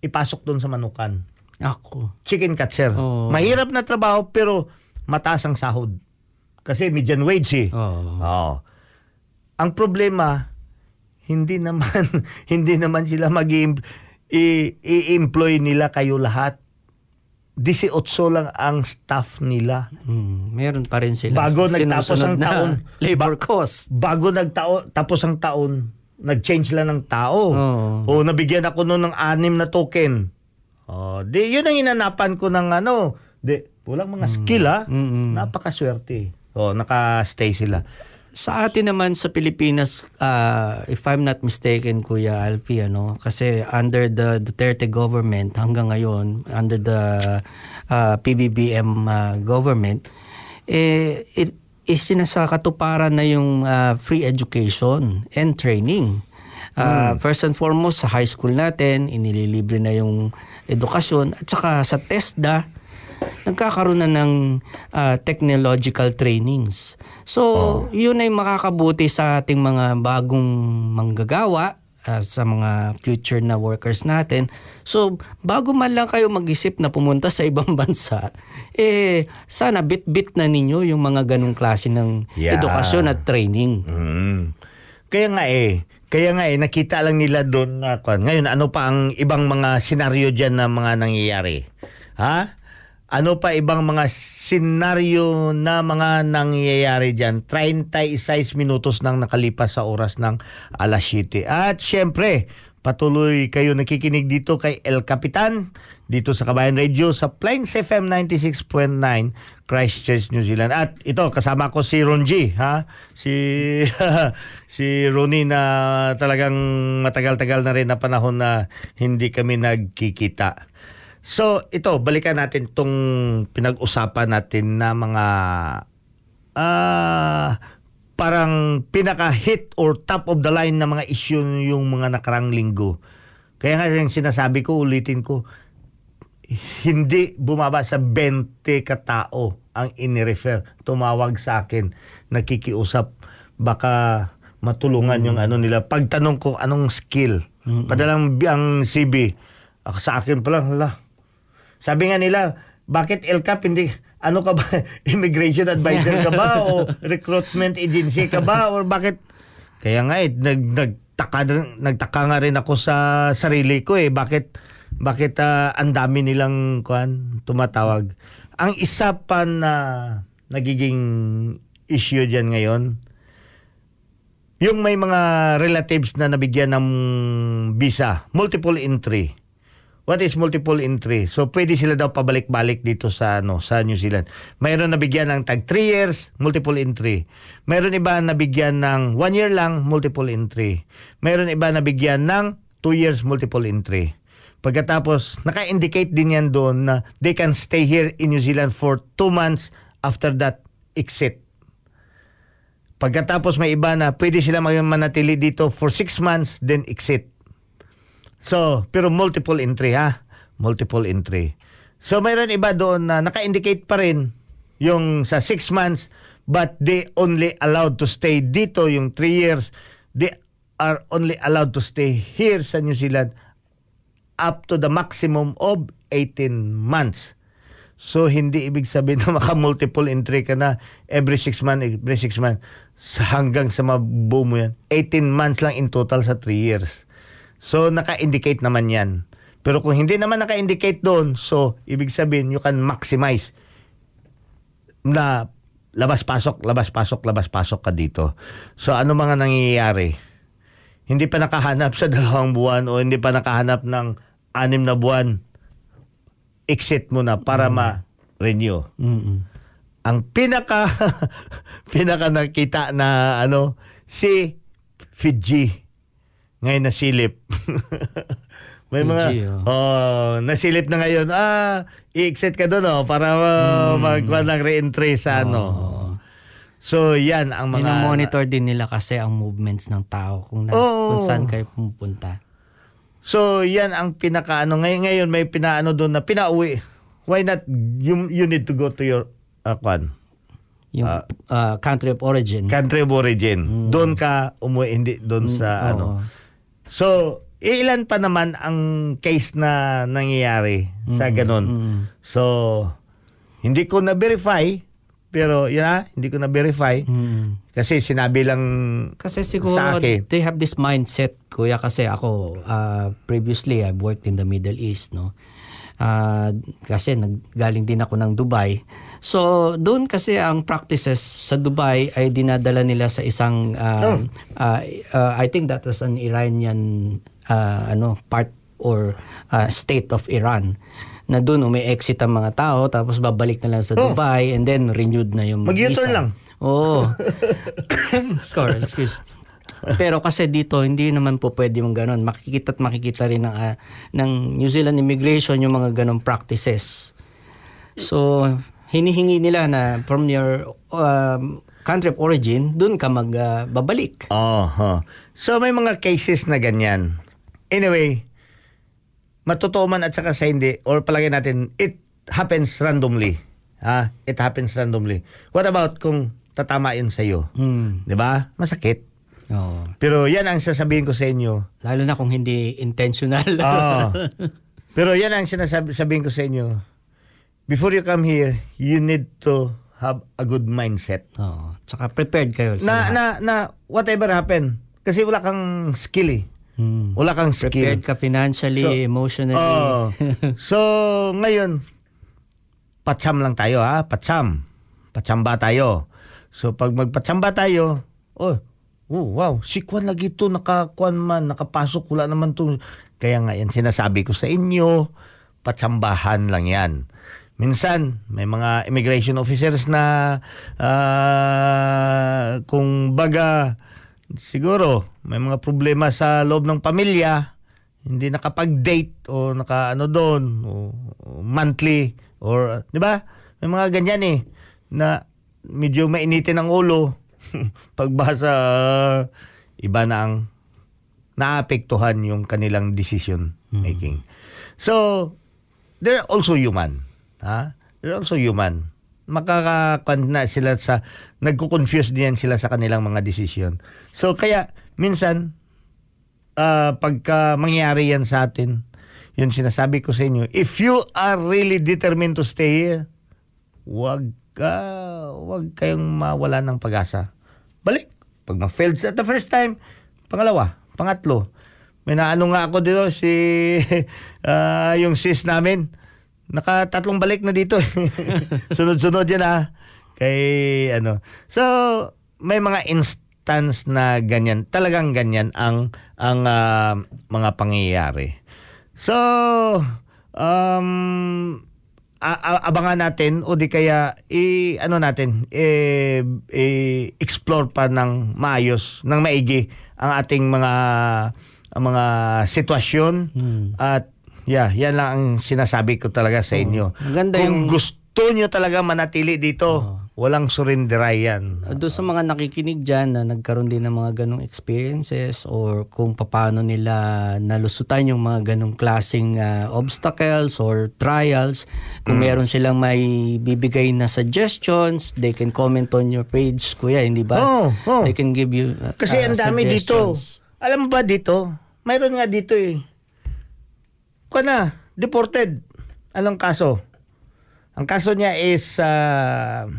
Speaker 2: ipasok doon sa manukan
Speaker 4: Ako.
Speaker 2: chicken catcher
Speaker 4: Oo.
Speaker 2: mahirap na trabaho pero mataas ang sahod kasi median wage eh
Speaker 4: Oo.
Speaker 2: Oo. Ang problema, hindi naman <laughs> hindi naman sila mag i-employ nila kayo lahat. 18 lang ang staff nila.
Speaker 4: Mm. Meron pa rin sila.
Speaker 2: Bago nagtapos ang
Speaker 4: na
Speaker 2: taon. <laughs>
Speaker 4: Labor cost.
Speaker 2: Bago nagtao tapos ang taon, nag-change lang ng tao.
Speaker 4: Oo.
Speaker 2: O nabigyan ako noon ng anim na token. Oh, di yun ang inanapan ko ng ano, di walang mga skill ha.
Speaker 4: Mm-mm.
Speaker 2: Napakaswerte. Oh, naka-stay sila.
Speaker 4: Sa atin naman sa Pilipinas, uh, if I'm not mistaken, Kuya Alfie, ano, kasi under the Duterte government hanggang ngayon, under the uh, PBBM uh, government, eh, it is sinasakatuparan na yung uh, free education and training. Uh, First and foremost, sa high school natin, inililibre na yung edukasyon. At saka sa TESDA, nagkakaroon na ng ah, technological trainings. So, yun ay makakabuti sa ating mga bagong manggagawa ah, sa mga future na workers natin. So, bago man lang kayo mag-isip na pumunta sa ibang <laughs> bansa, eh, sana bit-bit na ninyo yung mga ganong klase ng
Speaker 2: Yeah.
Speaker 4: edukasyon at training.
Speaker 2: Mm. Kaya nga eh, kaya nga eh, nakita lang nila doon na. Ngayon, ano pa ang ibang mga senaryo dyan na mga nangyayari? Ha? Ano pa ibang mga senaryo na mga nangyayari dyan? 36 minutos nang nakalipas sa oras ng alas 7. At syempre, patuloy kayo nakikinig dito kay El Capitan dito sa Kabayan Radio sa Plains FM 96.9 Christchurch, New Zealand. At ito kasama ko si Ron G, ha? Si <laughs> si Ronnie na talagang matagal-tagal na rin na panahon na hindi kami nagkikita. So, ito balikan natin tong pinag-usapan natin na mga ah parang pinaka-hit or top of the line na mga issue yung mga nakarang linggo. Kaya nga yung sinasabi ko, ulitin ko, hindi bumaba sa 20 katao ang inirefer. Tumawag sa akin, nakikiusap, baka matulungan yung ano nila. Pagtanong ko, anong skill? Padalang bi- ang CB. Ako sa akin pa lang, hala. Sabi nga nila, bakit LCAP hindi, ano ka ba, <laughs> immigration advisor ka ba o <laughs> recruitment agency ka ba or bakit? Kaya nga eh, nag, nagtaka, nagtaka nga rin ako sa sarili ko eh, bakit bakit ah, ang dami nilang kuan tumatawag. Ang isa pa na nagiging issue diyan ngayon, yung may mga relatives na nabigyan ng visa, multiple entry. What is multiple entry? So pwede sila daw pabalik-balik dito sa ano sa New Zealand. Mayroon nabigyan ng tag 3 years, multiple entry. Mayroon iba nabigyan ng 1 year lang, multiple entry. Mayroon iba nabigyan ng 2 years, multiple entry. Pagkatapos, naka-indicate din yan doon na they can stay here in New Zealand for 2 months after that exit. Pagkatapos may iba na pwede sila manatili dito for 6 months then exit. So, pero multiple entry ha. Multiple entry. So, mayroon iba doon na naka-indicate pa rin yung sa 6 months but they only allowed to stay dito yung 3 years. They are only allowed to stay here sa New Zealand up to the maximum of 18 months. So, hindi ibig sabihin na <laughs> maka-multiple entry ka na every 6 months, every 6 months. Hanggang sa mabuo mo yan. 18 months lang in total sa 3 years. So, naka-indicate naman yan. Pero kung hindi naman naka-indicate doon, so, ibig sabihin, you can maximize na labas-pasok, labas-pasok, labas-pasok ka dito. So, ano mga nangyayari? Hindi pa nakahanap sa <laughs> dalawang buwan o hindi pa nakahanap ng anim na buwan, exit mo na para ma-renew.
Speaker 4: Mm-mm.
Speaker 2: ang pinaka <laughs> pinaka nakita na ano si Fiji ngayon nasilip. <laughs> May mga
Speaker 4: Fiji, oh.
Speaker 2: oh, nasilip na ngayon. Ah, i-exit ka doon oh para uh, magkuha ng re-entry sa ano. So, yan ang mga
Speaker 4: Monitor din nila kasi ang movements ng tao kung, na,
Speaker 2: Oo.
Speaker 4: kung saan kayo pumupunta.
Speaker 2: So, yan ang pinaka ano ngayon ngayon may pinaano doon na pinauwi. Why not you, you need to go to your uh, kwan,
Speaker 4: Yung uh, country of origin.
Speaker 2: country of origin. Doon ka umuwi hindi doon sa
Speaker 4: Oo.
Speaker 2: ano. So, ilan pa naman ang case na nangyayari sa ganun.
Speaker 4: Mm.
Speaker 2: So, hindi ko na-verify, pero yun ah, hindi ko na-verify.
Speaker 4: Mm.
Speaker 2: Kasi sinabi lang
Speaker 4: Kasi siguro
Speaker 2: sa akin.
Speaker 4: they have this mindset, kuya, kasi ako, uh, previously, I've worked in the Middle East, no? Ah, kasi naggaling din ako ng Dubai. So, doon kasi ang practices sa Dubai ay dinadala nila sa isang,
Speaker 2: Oh.
Speaker 4: um, ah, ah, I think that was an Iranian ah, ano part or ah, state of Iran na doon umi-exit ang mga tao tapos babalik na lang sa
Speaker 2: Oh.
Speaker 4: Dubai and then renewed na yung
Speaker 2: Mag-U-turn
Speaker 4: visa.
Speaker 2: lang.
Speaker 4: Oo. <laughs> Score, excuse. Pero kasi dito hindi naman po pwede yung ganun. Makikita at makikita rin ng ah, ng New Zealand immigration yung mga ganong practices. So hinihingi nila na from your um, country of origin, dun ka magbabalik.
Speaker 2: Aha. So may mga cases na ganyan. Anyway, matotoo man at saka sa hindi, or palagay natin, it happens randomly. Ha? It happens randomly. What about kung tatama yun sa'yo?
Speaker 4: Hmm.
Speaker 2: Di ba? Masakit.
Speaker 4: Oo.
Speaker 2: Pero yan ang sasabihin ko sa inyo.
Speaker 4: Lalo na kung hindi intentional.
Speaker 2: Ah. <laughs> pero yan ang sinasabi sabihin ko sa inyo. Before you come here, you need to have a good mindset.
Speaker 4: Oo. Tsaka prepared kayo. sa
Speaker 2: Na
Speaker 4: lahat.
Speaker 2: na na whatever happen. Kasi wala kang skill eh.
Speaker 4: Hmm.
Speaker 2: Wala kang skill.
Speaker 4: Prepared ka financially,
Speaker 2: So,
Speaker 4: emotionally.
Speaker 2: Oh. <laughs> so, ngayon, patsam lang tayo ha, patsam. Patsamba tayo. So, pag magpatsamba tayo, oh, oh wow, si Kwan lagi to, nakakuan man, nakapasok, wala naman to. Kaya nga yan, sinasabi ko sa inyo, patsambahan lang yan. Minsan, may mga immigration officers na ah, kung baga, siguro, may mga problema sa loob ng pamilya, hindi nakapag-date o naka ano doon o, o monthly or 'di ba? May mga ganyan eh na medyo mainitin ang ulo <laughs> pagbasa iba na ang naapektuhan yung kanilang decision making. So they're also human. Ha? They're also human. Makakakan na sila sa nagko-confuse din sila sa kanilang mga decision. So kaya minsan ah, pagka mangyari yan sa atin, yun sinasabi ko sa inyo, if you are really determined to stay here, wag ka, wag kayong mawala ng pag-asa. Balik. Pag ma-failed sa the first time, pangalawa, pangatlo. May naano nga ako dito, si, <laughs> ah, yung sis namin, nakatatlong balik na dito. <laughs> Sunod-sunod yan ah. Kay ano. So, may mga instance na ganyan. Talagang ganyan ang ang ah, mga pangyayari. So, um, abangan natin o di kaya i ano natin eh, eh, explore pa ng maayos ng maigi ang ating mga ang mga sitwasyon at yeah yan lang ang sinasabi ko talaga sa inyo
Speaker 4: Maganda
Speaker 2: kung
Speaker 4: yung-
Speaker 2: gusto nyo talaga manatili dito walang surrenderay yan
Speaker 4: Doon sa mga nakikinig dyan na nagkaroon din ng mga ganong experiences or kung paano nila nalusutan yung mga ganong klaseng ah, obstacles or trials. Kung
Speaker 2: Mm.
Speaker 4: meron silang may bibigay na suggestions, they can comment on your page, kuya, hindi ba?
Speaker 2: Oo, oo.
Speaker 4: They can give you ah,
Speaker 2: Kasi
Speaker 4: ah,
Speaker 2: ang dami dito. Alam mo ba dito? Mayroon nga dito eh. Kuha na, deported. Anong kaso? Ang kaso niya is ah,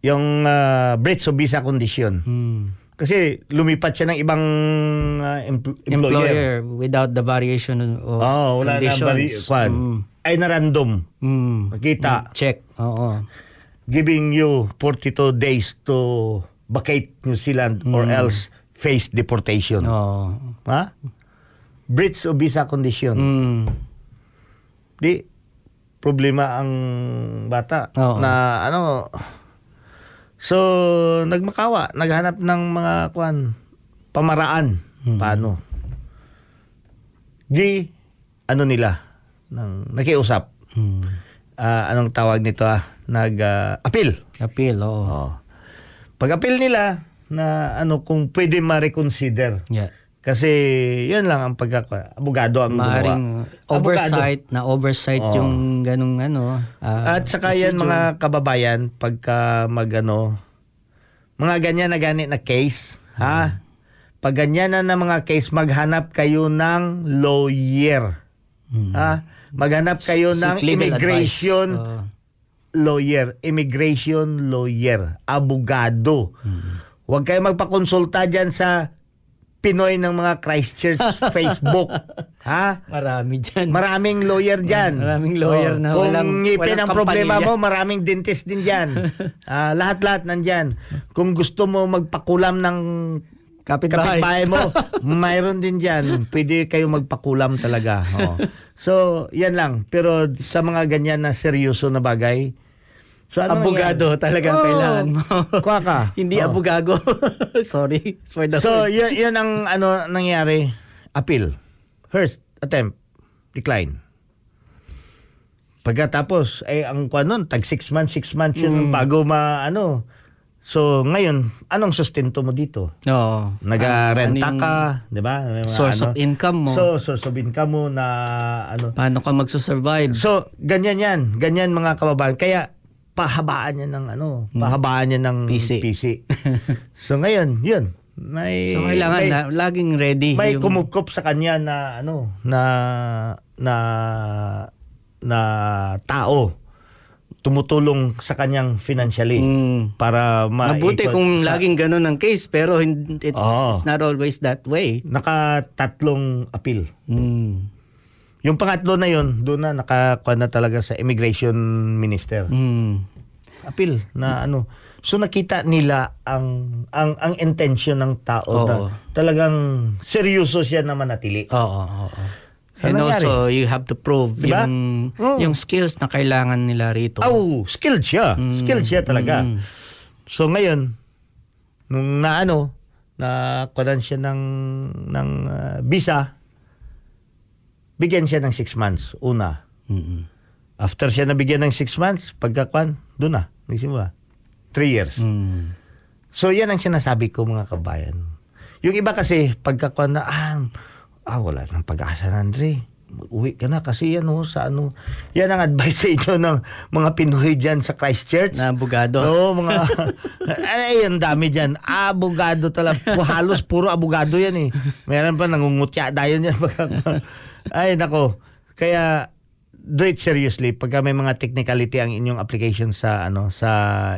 Speaker 2: yung ah, breach of visa condition.
Speaker 4: Hmm.
Speaker 2: Kasi lumipat siya ng ibang ah, empl- employer.
Speaker 4: Employer without the variation of
Speaker 2: Oh, wala na
Speaker 4: conditions.
Speaker 2: bari, kwan.
Speaker 4: Mm.
Speaker 2: Ay na random.
Speaker 4: Mm.
Speaker 2: Makita.
Speaker 4: Check. Oo.
Speaker 2: Giving you 42 days to vacate New Zealand or else face deportation.
Speaker 4: Oo.
Speaker 2: Ha? Breach of visa condition.
Speaker 4: Mm.
Speaker 2: Di, problema ang bata
Speaker 4: Oo.
Speaker 2: na ano so nagmakawa naghanap ng mga kwan pamaraan paano di ano nila ng nakiusap
Speaker 4: Hmm.
Speaker 2: Ah, anong tawag nito ah nag ah, appeal
Speaker 4: Appeal, oo.
Speaker 2: oh. pag appeal nila na ano kung pwede ma-reconsider
Speaker 4: Yeah.
Speaker 2: Kasi yun lang ang pagka abogado ang
Speaker 4: Maaring
Speaker 2: gumawa.
Speaker 4: oversight na oversight
Speaker 2: Oo.
Speaker 4: yung ganung ano. ah,
Speaker 2: At saka yan mga kababayan, pagka magano, mga ganyan na ganit na case, ha? Pag ganyan na na mga case, maghanap kayo ng lawyer.
Speaker 4: Hmm.
Speaker 2: Ha? Maghanap kayo
Speaker 4: Seek
Speaker 2: ng immigration
Speaker 4: advice. Oo.
Speaker 2: lawyer, immigration lawyer, abogado.
Speaker 4: Hmm.
Speaker 2: Huwag kayo magpakonsulta dyan sa Pinoy ng mga Christchurch <laughs> Facebook. ha?
Speaker 4: Marami dyan.
Speaker 2: Maraming lawyer dyan.
Speaker 4: Maraming lawyer na
Speaker 2: Kung
Speaker 4: walang-
Speaker 2: ngipin
Speaker 4: walang
Speaker 2: ang problema mo, maraming dentist din dyan. <laughs> Ah, lahat-lahat nandyan. Kung gusto mo magpakulam ng
Speaker 4: Kapitbahay.
Speaker 2: kapitbahay mo, <laughs> mayroon din dyan. Pwede kayo magpakulam talaga. Oo. So, yan lang. Pero sa mga ganyan na seryoso na bagay, so ano
Speaker 4: Abogado
Speaker 2: nangyari?
Speaker 4: talagang
Speaker 2: Oo.
Speaker 4: kailangan mo.
Speaker 2: Kuha ka. <laughs>
Speaker 4: Hindi
Speaker 2: Oo.
Speaker 4: abogago. <laughs> Sorry for the
Speaker 2: So,
Speaker 4: word.
Speaker 2: yun, yun ang ano nangyari. Appeal. First attempt. Decline. Pagkatapos, eh, ang kwan nun, tag 6 months, 6 months yun
Speaker 4: Hmm.
Speaker 2: bago ma, ano. So, ngayon, anong sustento mo dito?
Speaker 4: Oo. Ano yung
Speaker 2: ka, di ba?
Speaker 4: Source
Speaker 2: ano.
Speaker 4: of income mo.
Speaker 2: So, source of income mo na, ano.
Speaker 4: Paano ka magsusurvive?
Speaker 2: So, ganyan yan. Ganyan mga kababayan. Kaya, pahabaan niya ng ano, pahabaan niya ng
Speaker 4: PC.
Speaker 2: PC. <laughs> so, ngayon, yun. May,
Speaker 4: so, kailangan
Speaker 2: may,
Speaker 4: na, laging ready.
Speaker 2: may
Speaker 4: yung-
Speaker 2: kumukup sa kanya na ano na na na tao tumutulong sa kanyang financially
Speaker 4: Mm.
Speaker 2: para ma
Speaker 4: Mabuti kung laging ganun ang case pero it's,
Speaker 2: Oo.
Speaker 4: it's not always that way.
Speaker 2: naka tatlong appeal.
Speaker 4: Mm.
Speaker 2: Yung pangatlo na yun, doon na nakakuha na talaga sa immigration minister.
Speaker 4: Mm.
Speaker 2: Appeal na ano. So nakita nila ang ang ang intention ng tao na
Speaker 4: Oo.
Speaker 2: talagang seryoso siya na manatili.
Speaker 4: Oo, oo, oo.
Speaker 2: Ano
Speaker 4: And
Speaker 2: nangyari?
Speaker 4: also, you have to prove
Speaker 2: Diba?
Speaker 4: yung,
Speaker 2: Oo.
Speaker 4: yung skills na kailangan nila rito.
Speaker 2: Oh, skilled siya. Skilled siya talaga.
Speaker 4: Mm.
Speaker 2: So ngayon, nung naano, na kunan siya ng ng ah, visa, bigyan siya ng 6 months una.
Speaker 4: Mm-mm.
Speaker 2: After siya nabigyan ng 6 months, pagkakwan, doon na, nagsimula. 3 years.
Speaker 4: Mm.
Speaker 2: So yan ang sinasabi ko mga kabayan. Yung iba kasi pagkakwan na ah, ah wala nang pag-asa na Andre. Uwi ka na kasi yan oh, sa ano. Yan ang advice sa inyo ng mga Pinoy dyan sa Christchurch.
Speaker 4: Na abogado.
Speaker 2: Oo, mga... <laughs> ay, ang dami dyan. Abogado talaga. Halos puro abogado yan eh. Meron pa nangungutya dayon yan. <laughs> ay, nako. Kaya, do it seriously pagka may mga technicality ang inyong application sa ano sa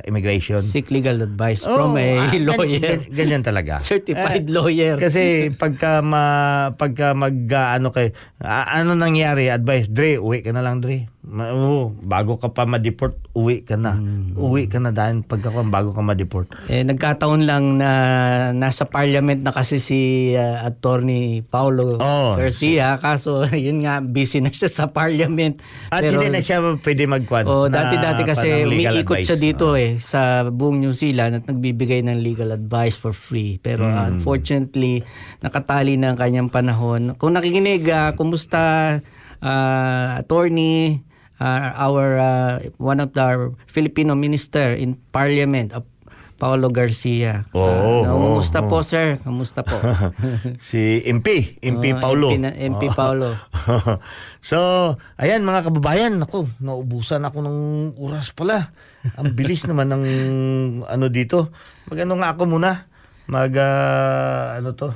Speaker 2: immigration.
Speaker 4: Seek legal advice
Speaker 2: Oo,
Speaker 4: from a
Speaker 2: ah,
Speaker 4: lawyer.
Speaker 2: gan- ganyan talaga. <laughs>
Speaker 4: Certified
Speaker 2: Eh,
Speaker 4: lawyer.
Speaker 2: Kasi pagka ma, pagka mag ah, ano kay ah, ano nangyari advice Dre uwi ka na lang Dre. Ma, oo, bago ka pa ma-deport uwi ka na.
Speaker 4: Hmm.
Speaker 2: Uwi ka na dahil pagka bago ka ma-deport.
Speaker 4: Eh, nagkataon lang na nasa parliament na kasi si uh, attorney Paulo
Speaker 2: Oh.
Speaker 4: Garcia. Kaso, <laughs> yun nga, busy na siya sa parliament.
Speaker 2: At
Speaker 4: Pero-
Speaker 2: hindi na siya pwede magkwan.
Speaker 4: Oh, dati-dati kasi umiikot siya dito
Speaker 2: Oo.
Speaker 4: eh sa buong New Zealand at nagbibigay ng legal advice for free. Pero
Speaker 2: Hmm.
Speaker 4: unfortunately, nakatali na ang kanyang panahon. Kung nakikinig, ah, kumusta ah, attorney ah, our ah, one of the Filipino minister in parliament uh, Paulo Garcia.
Speaker 2: Oo,
Speaker 4: Ah,
Speaker 2: oo,
Speaker 4: kumusta
Speaker 2: oo.
Speaker 4: po sir? Kumusta po?
Speaker 2: si MP, MP
Speaker 4: Oh,
Speaker 2: Paulo.
Speaker 4: MP na- MP
Speaker 2: Oo.
Speaker 4: Paulo. <laughs>
Speaker 2: so, ayan mga kababayan, ako, naubusan ako ng oras pala. Ang bilis <laughs> naman ng ano dito. Magano nga ako muna. Mag ah, ano to?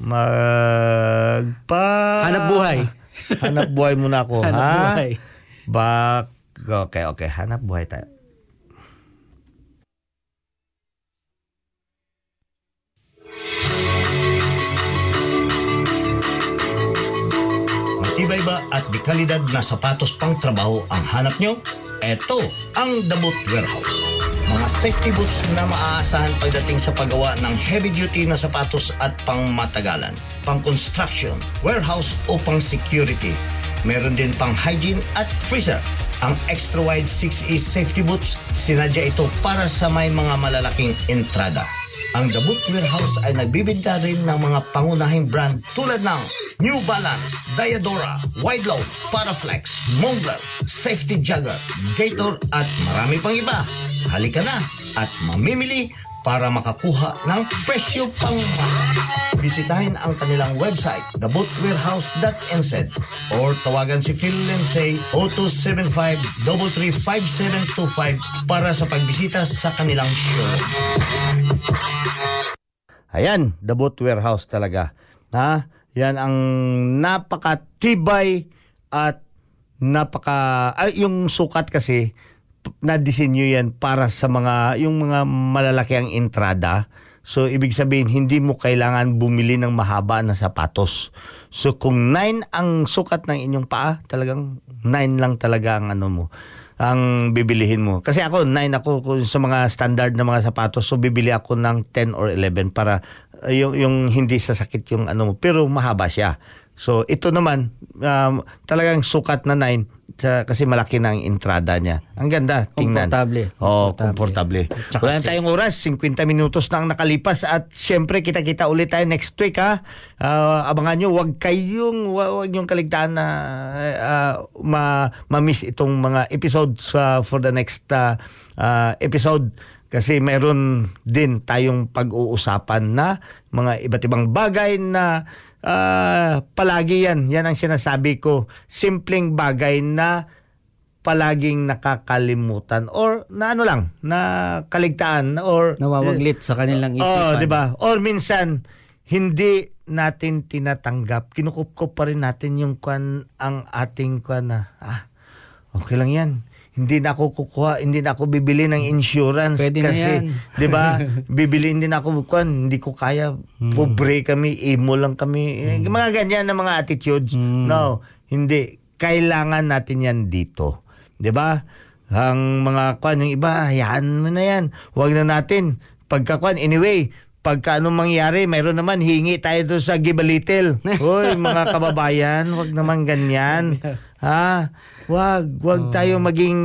Speaker 2: Magpa
Speaker 4: Hanap buhay.
Speaker 2: hanap buhay muna ako, <laughs>
Speaker 4: Hanap
Speaker 2: ha?
Speaker 4: buhay.
Speaker 2: Bak Okay, okay. Hanap buhay tayo. Matibay ba at di kalidad na sapatos pang trabaho ang hanap nyo? Eto ang The Boot Warehouse. Mga safety boots na maaasahan pagdating sa paggawa ng heavy-duty na sapatos at pang matagalan, pang construction, warehouse o pang security. Meron din pang hygiene at freezer. Ang extra wide 6E safety boots, sinadya ito para sa may mga malalaking entrada. Ang The Boot Warehouse ay nagbibinta rin ng mga pangunahing brand tulad ng New Balance, Diadora, Wideload, Paraflex, Montblanc, Safety Jagger, Gator at marami pang iba. Halika na at mamimili para makakuha ng presyo pang Bisitahin ang kanilang website, thebootwarehouse.nz or tawagan si Phil Lindsay 0275-335-5725 para sa pagbisita sa kanilang showroom. Ayan, The Boat Warehouse talaga. Ha? Yan ang napakatibay at napaka ay, yung sukat kasi na disenyo yan para sa mga yung mga malalaki ang entrada. So ibig sabihin hindi mo kailangan bumili ng mahaba na sapatos. So kung 9 ang sukat ng inyong paa, talagang 9 lang talaga ang ano mo ang bibilihin mo. Kasi ako, 9 ako sa mga standard na mga sapatos. So, bibili ako ng 10 or 11 para uh, yung, yung hindi sasakit yung ano mo. Pero mahaba siya. So, ito naman, um, talagang sukat na 9 sa, kasi malaki na ang entrada niya. Ang ganda, tingnan.
Speaker 4: Komportable.
Speaker 2: Oo,
Speaker 4: Komportable.
Speaker 2: Wala na tayong oras, 50 minutos na ang nakalipas at syempre kita-kita ulit tayo next week ha. Ah, abangan nyo, wag kayong, wag, yung kaligtaan na ah, ma, ma-miss itong mga episodes ah, for the next ah, ah, episode kasi meron din tayong pag-uusapan na mga iba't ibang bagay na ah, palagi yan. Yan ang sinasabi ko. Simpleng bagay na palaging nakakalimutan or na ano lang, na kaligtaan or
Speaker 4: Nawawaglit sa kanilang isipan.
Speaker 2: Oh, 'di ba? Or minsan hindi natin tinatanggap. Kinukupkup pa rin natin yung kwan ang ating kwan na ah, okay lang 'yan. Hindi na ako kukuha, hindi na ako bibili ng insurance
Speaker 4: Pwede
Speaker 2: kasi. 'di ba? <laughs> Bibili hindi na ako kwan, hindi ko kaya.
Speaker 4: Hmm.
Speaker 2: Pobre kami, emo lang kami. Eh, Mga ganyan na mga attitudes.
Speaker 4: Hmm.
Speaker 2: No, hindi kailangan natin 'yan dito. 'Di ba? Ang mga kwan, yung iba, hayaan mo na yan. Huwag na natin. Pagka kwan, anyway, pagka anong mangyari, mayroon naman, hingi tayo doon sa give a little. <laughs> Hoy, mga kababayan, huwag naman ganyan. Ha? Wag, wag tayo maging,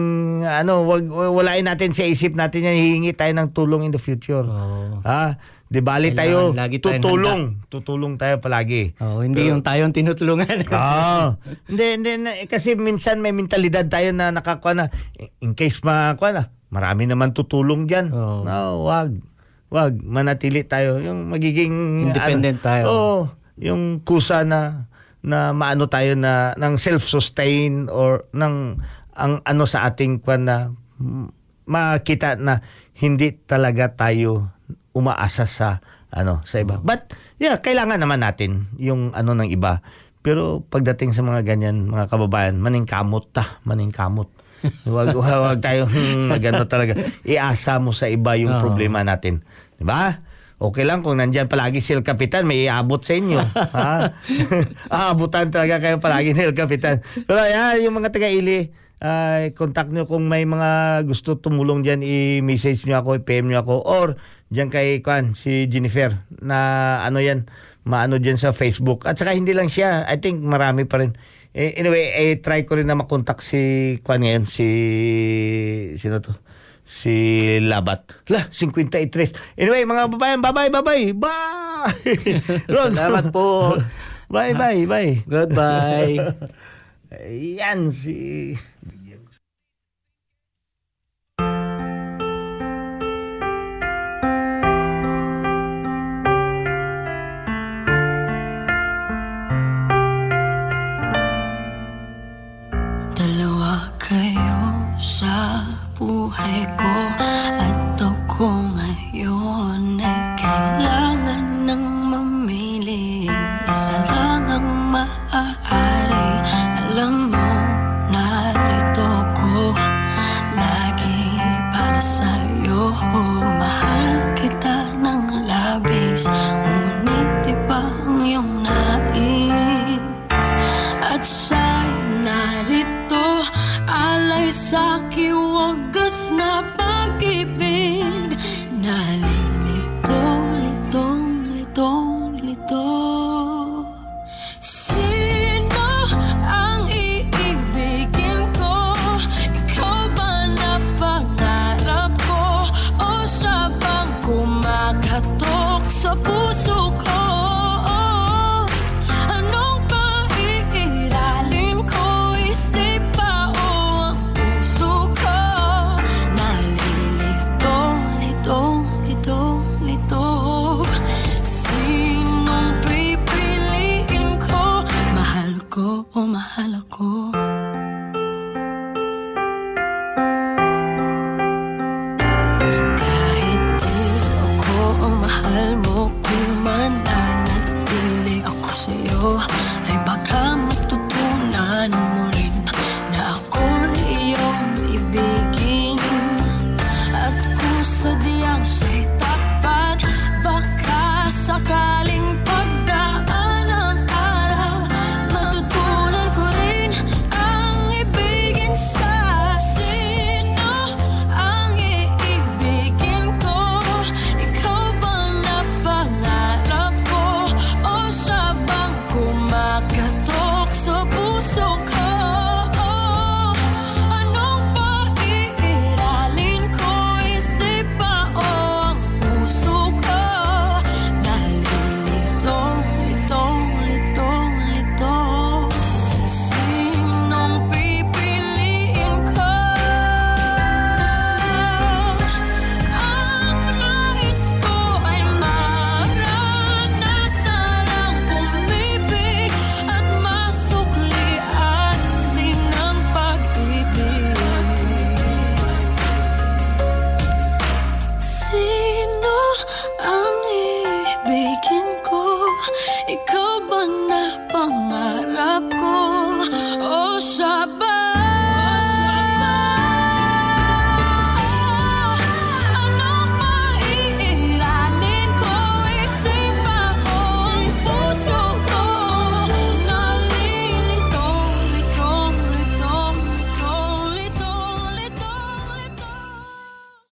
Speaker 2: ano, wag, walain natin sa isip natin yan, hihingi tayo ng tulong in the future.
Speaker 4: Oo.
Speaker 2: Ha? Di bali tayo,
Speaker 4: lagi
Speaker 2: tutulong. Tutulong tayo palagi.
Speaker 4: Oh, hindi yung tayong tinutulungan. <laughs>
Speaker 2: Ah, hindi, hindi, na- eh, kasi minsan may mentalidad tayo na nakakuha na, in case makakuha na, marami naman tutulong dyan.
Speaker 4: Oo.
Speaker 2: No, wag. Wag, manatili tayo. Yung magiging...
Speaker 4: Independent tayo.
Speaker 2: Oo, yung kusa na na maano tayo na ng self-sustain or ng ang ano sa ating kwan na mm, makita na hindi talaga tayo umaasa sa ano sa iba. But yeah, kailangan naman natin yung ano ng iba. Pero pagdating sa mga ganyan, mga kababayan, maningkamot ta, maningkamot. wag, wag, <laughs> wag tayo hmm, magano talaga. Iasa mo sa iba yung problema natin. 'Di ba? Okay lang kung nandyan palagi si El Capitan, may iabot sa inyo. <laughs> ha? <laughs> Aabutan talaga kayo palagi ni El Capitan. Pero yan, yung mga taga-ili, ay contact nyo kung may mga gusto tumulong dyan, i-message nyo ako, i-PM nyo ako, or dyan kay Kwan, si Jennifer, na ano yan, maano dyan sa Facebook. At saka hindi lang siya, I think marami pa rin. Eh, anyway, eh, try ko rin na makontak si Kwan ngayon, si, sino to? Si Labat. La, 53. Anyway, mga babayan, bye-bye, bye-bye. Bye! <laughs> Ron.
Speaker 4: Salamat po.
Speaker 2: Bye, bye, bye.
Speaker 4: Goodbye. <laughs>
Speaker 2: Ayan si...
Speaker 5: buhay ako ang mahal mo Kung mananatili ako sa'yo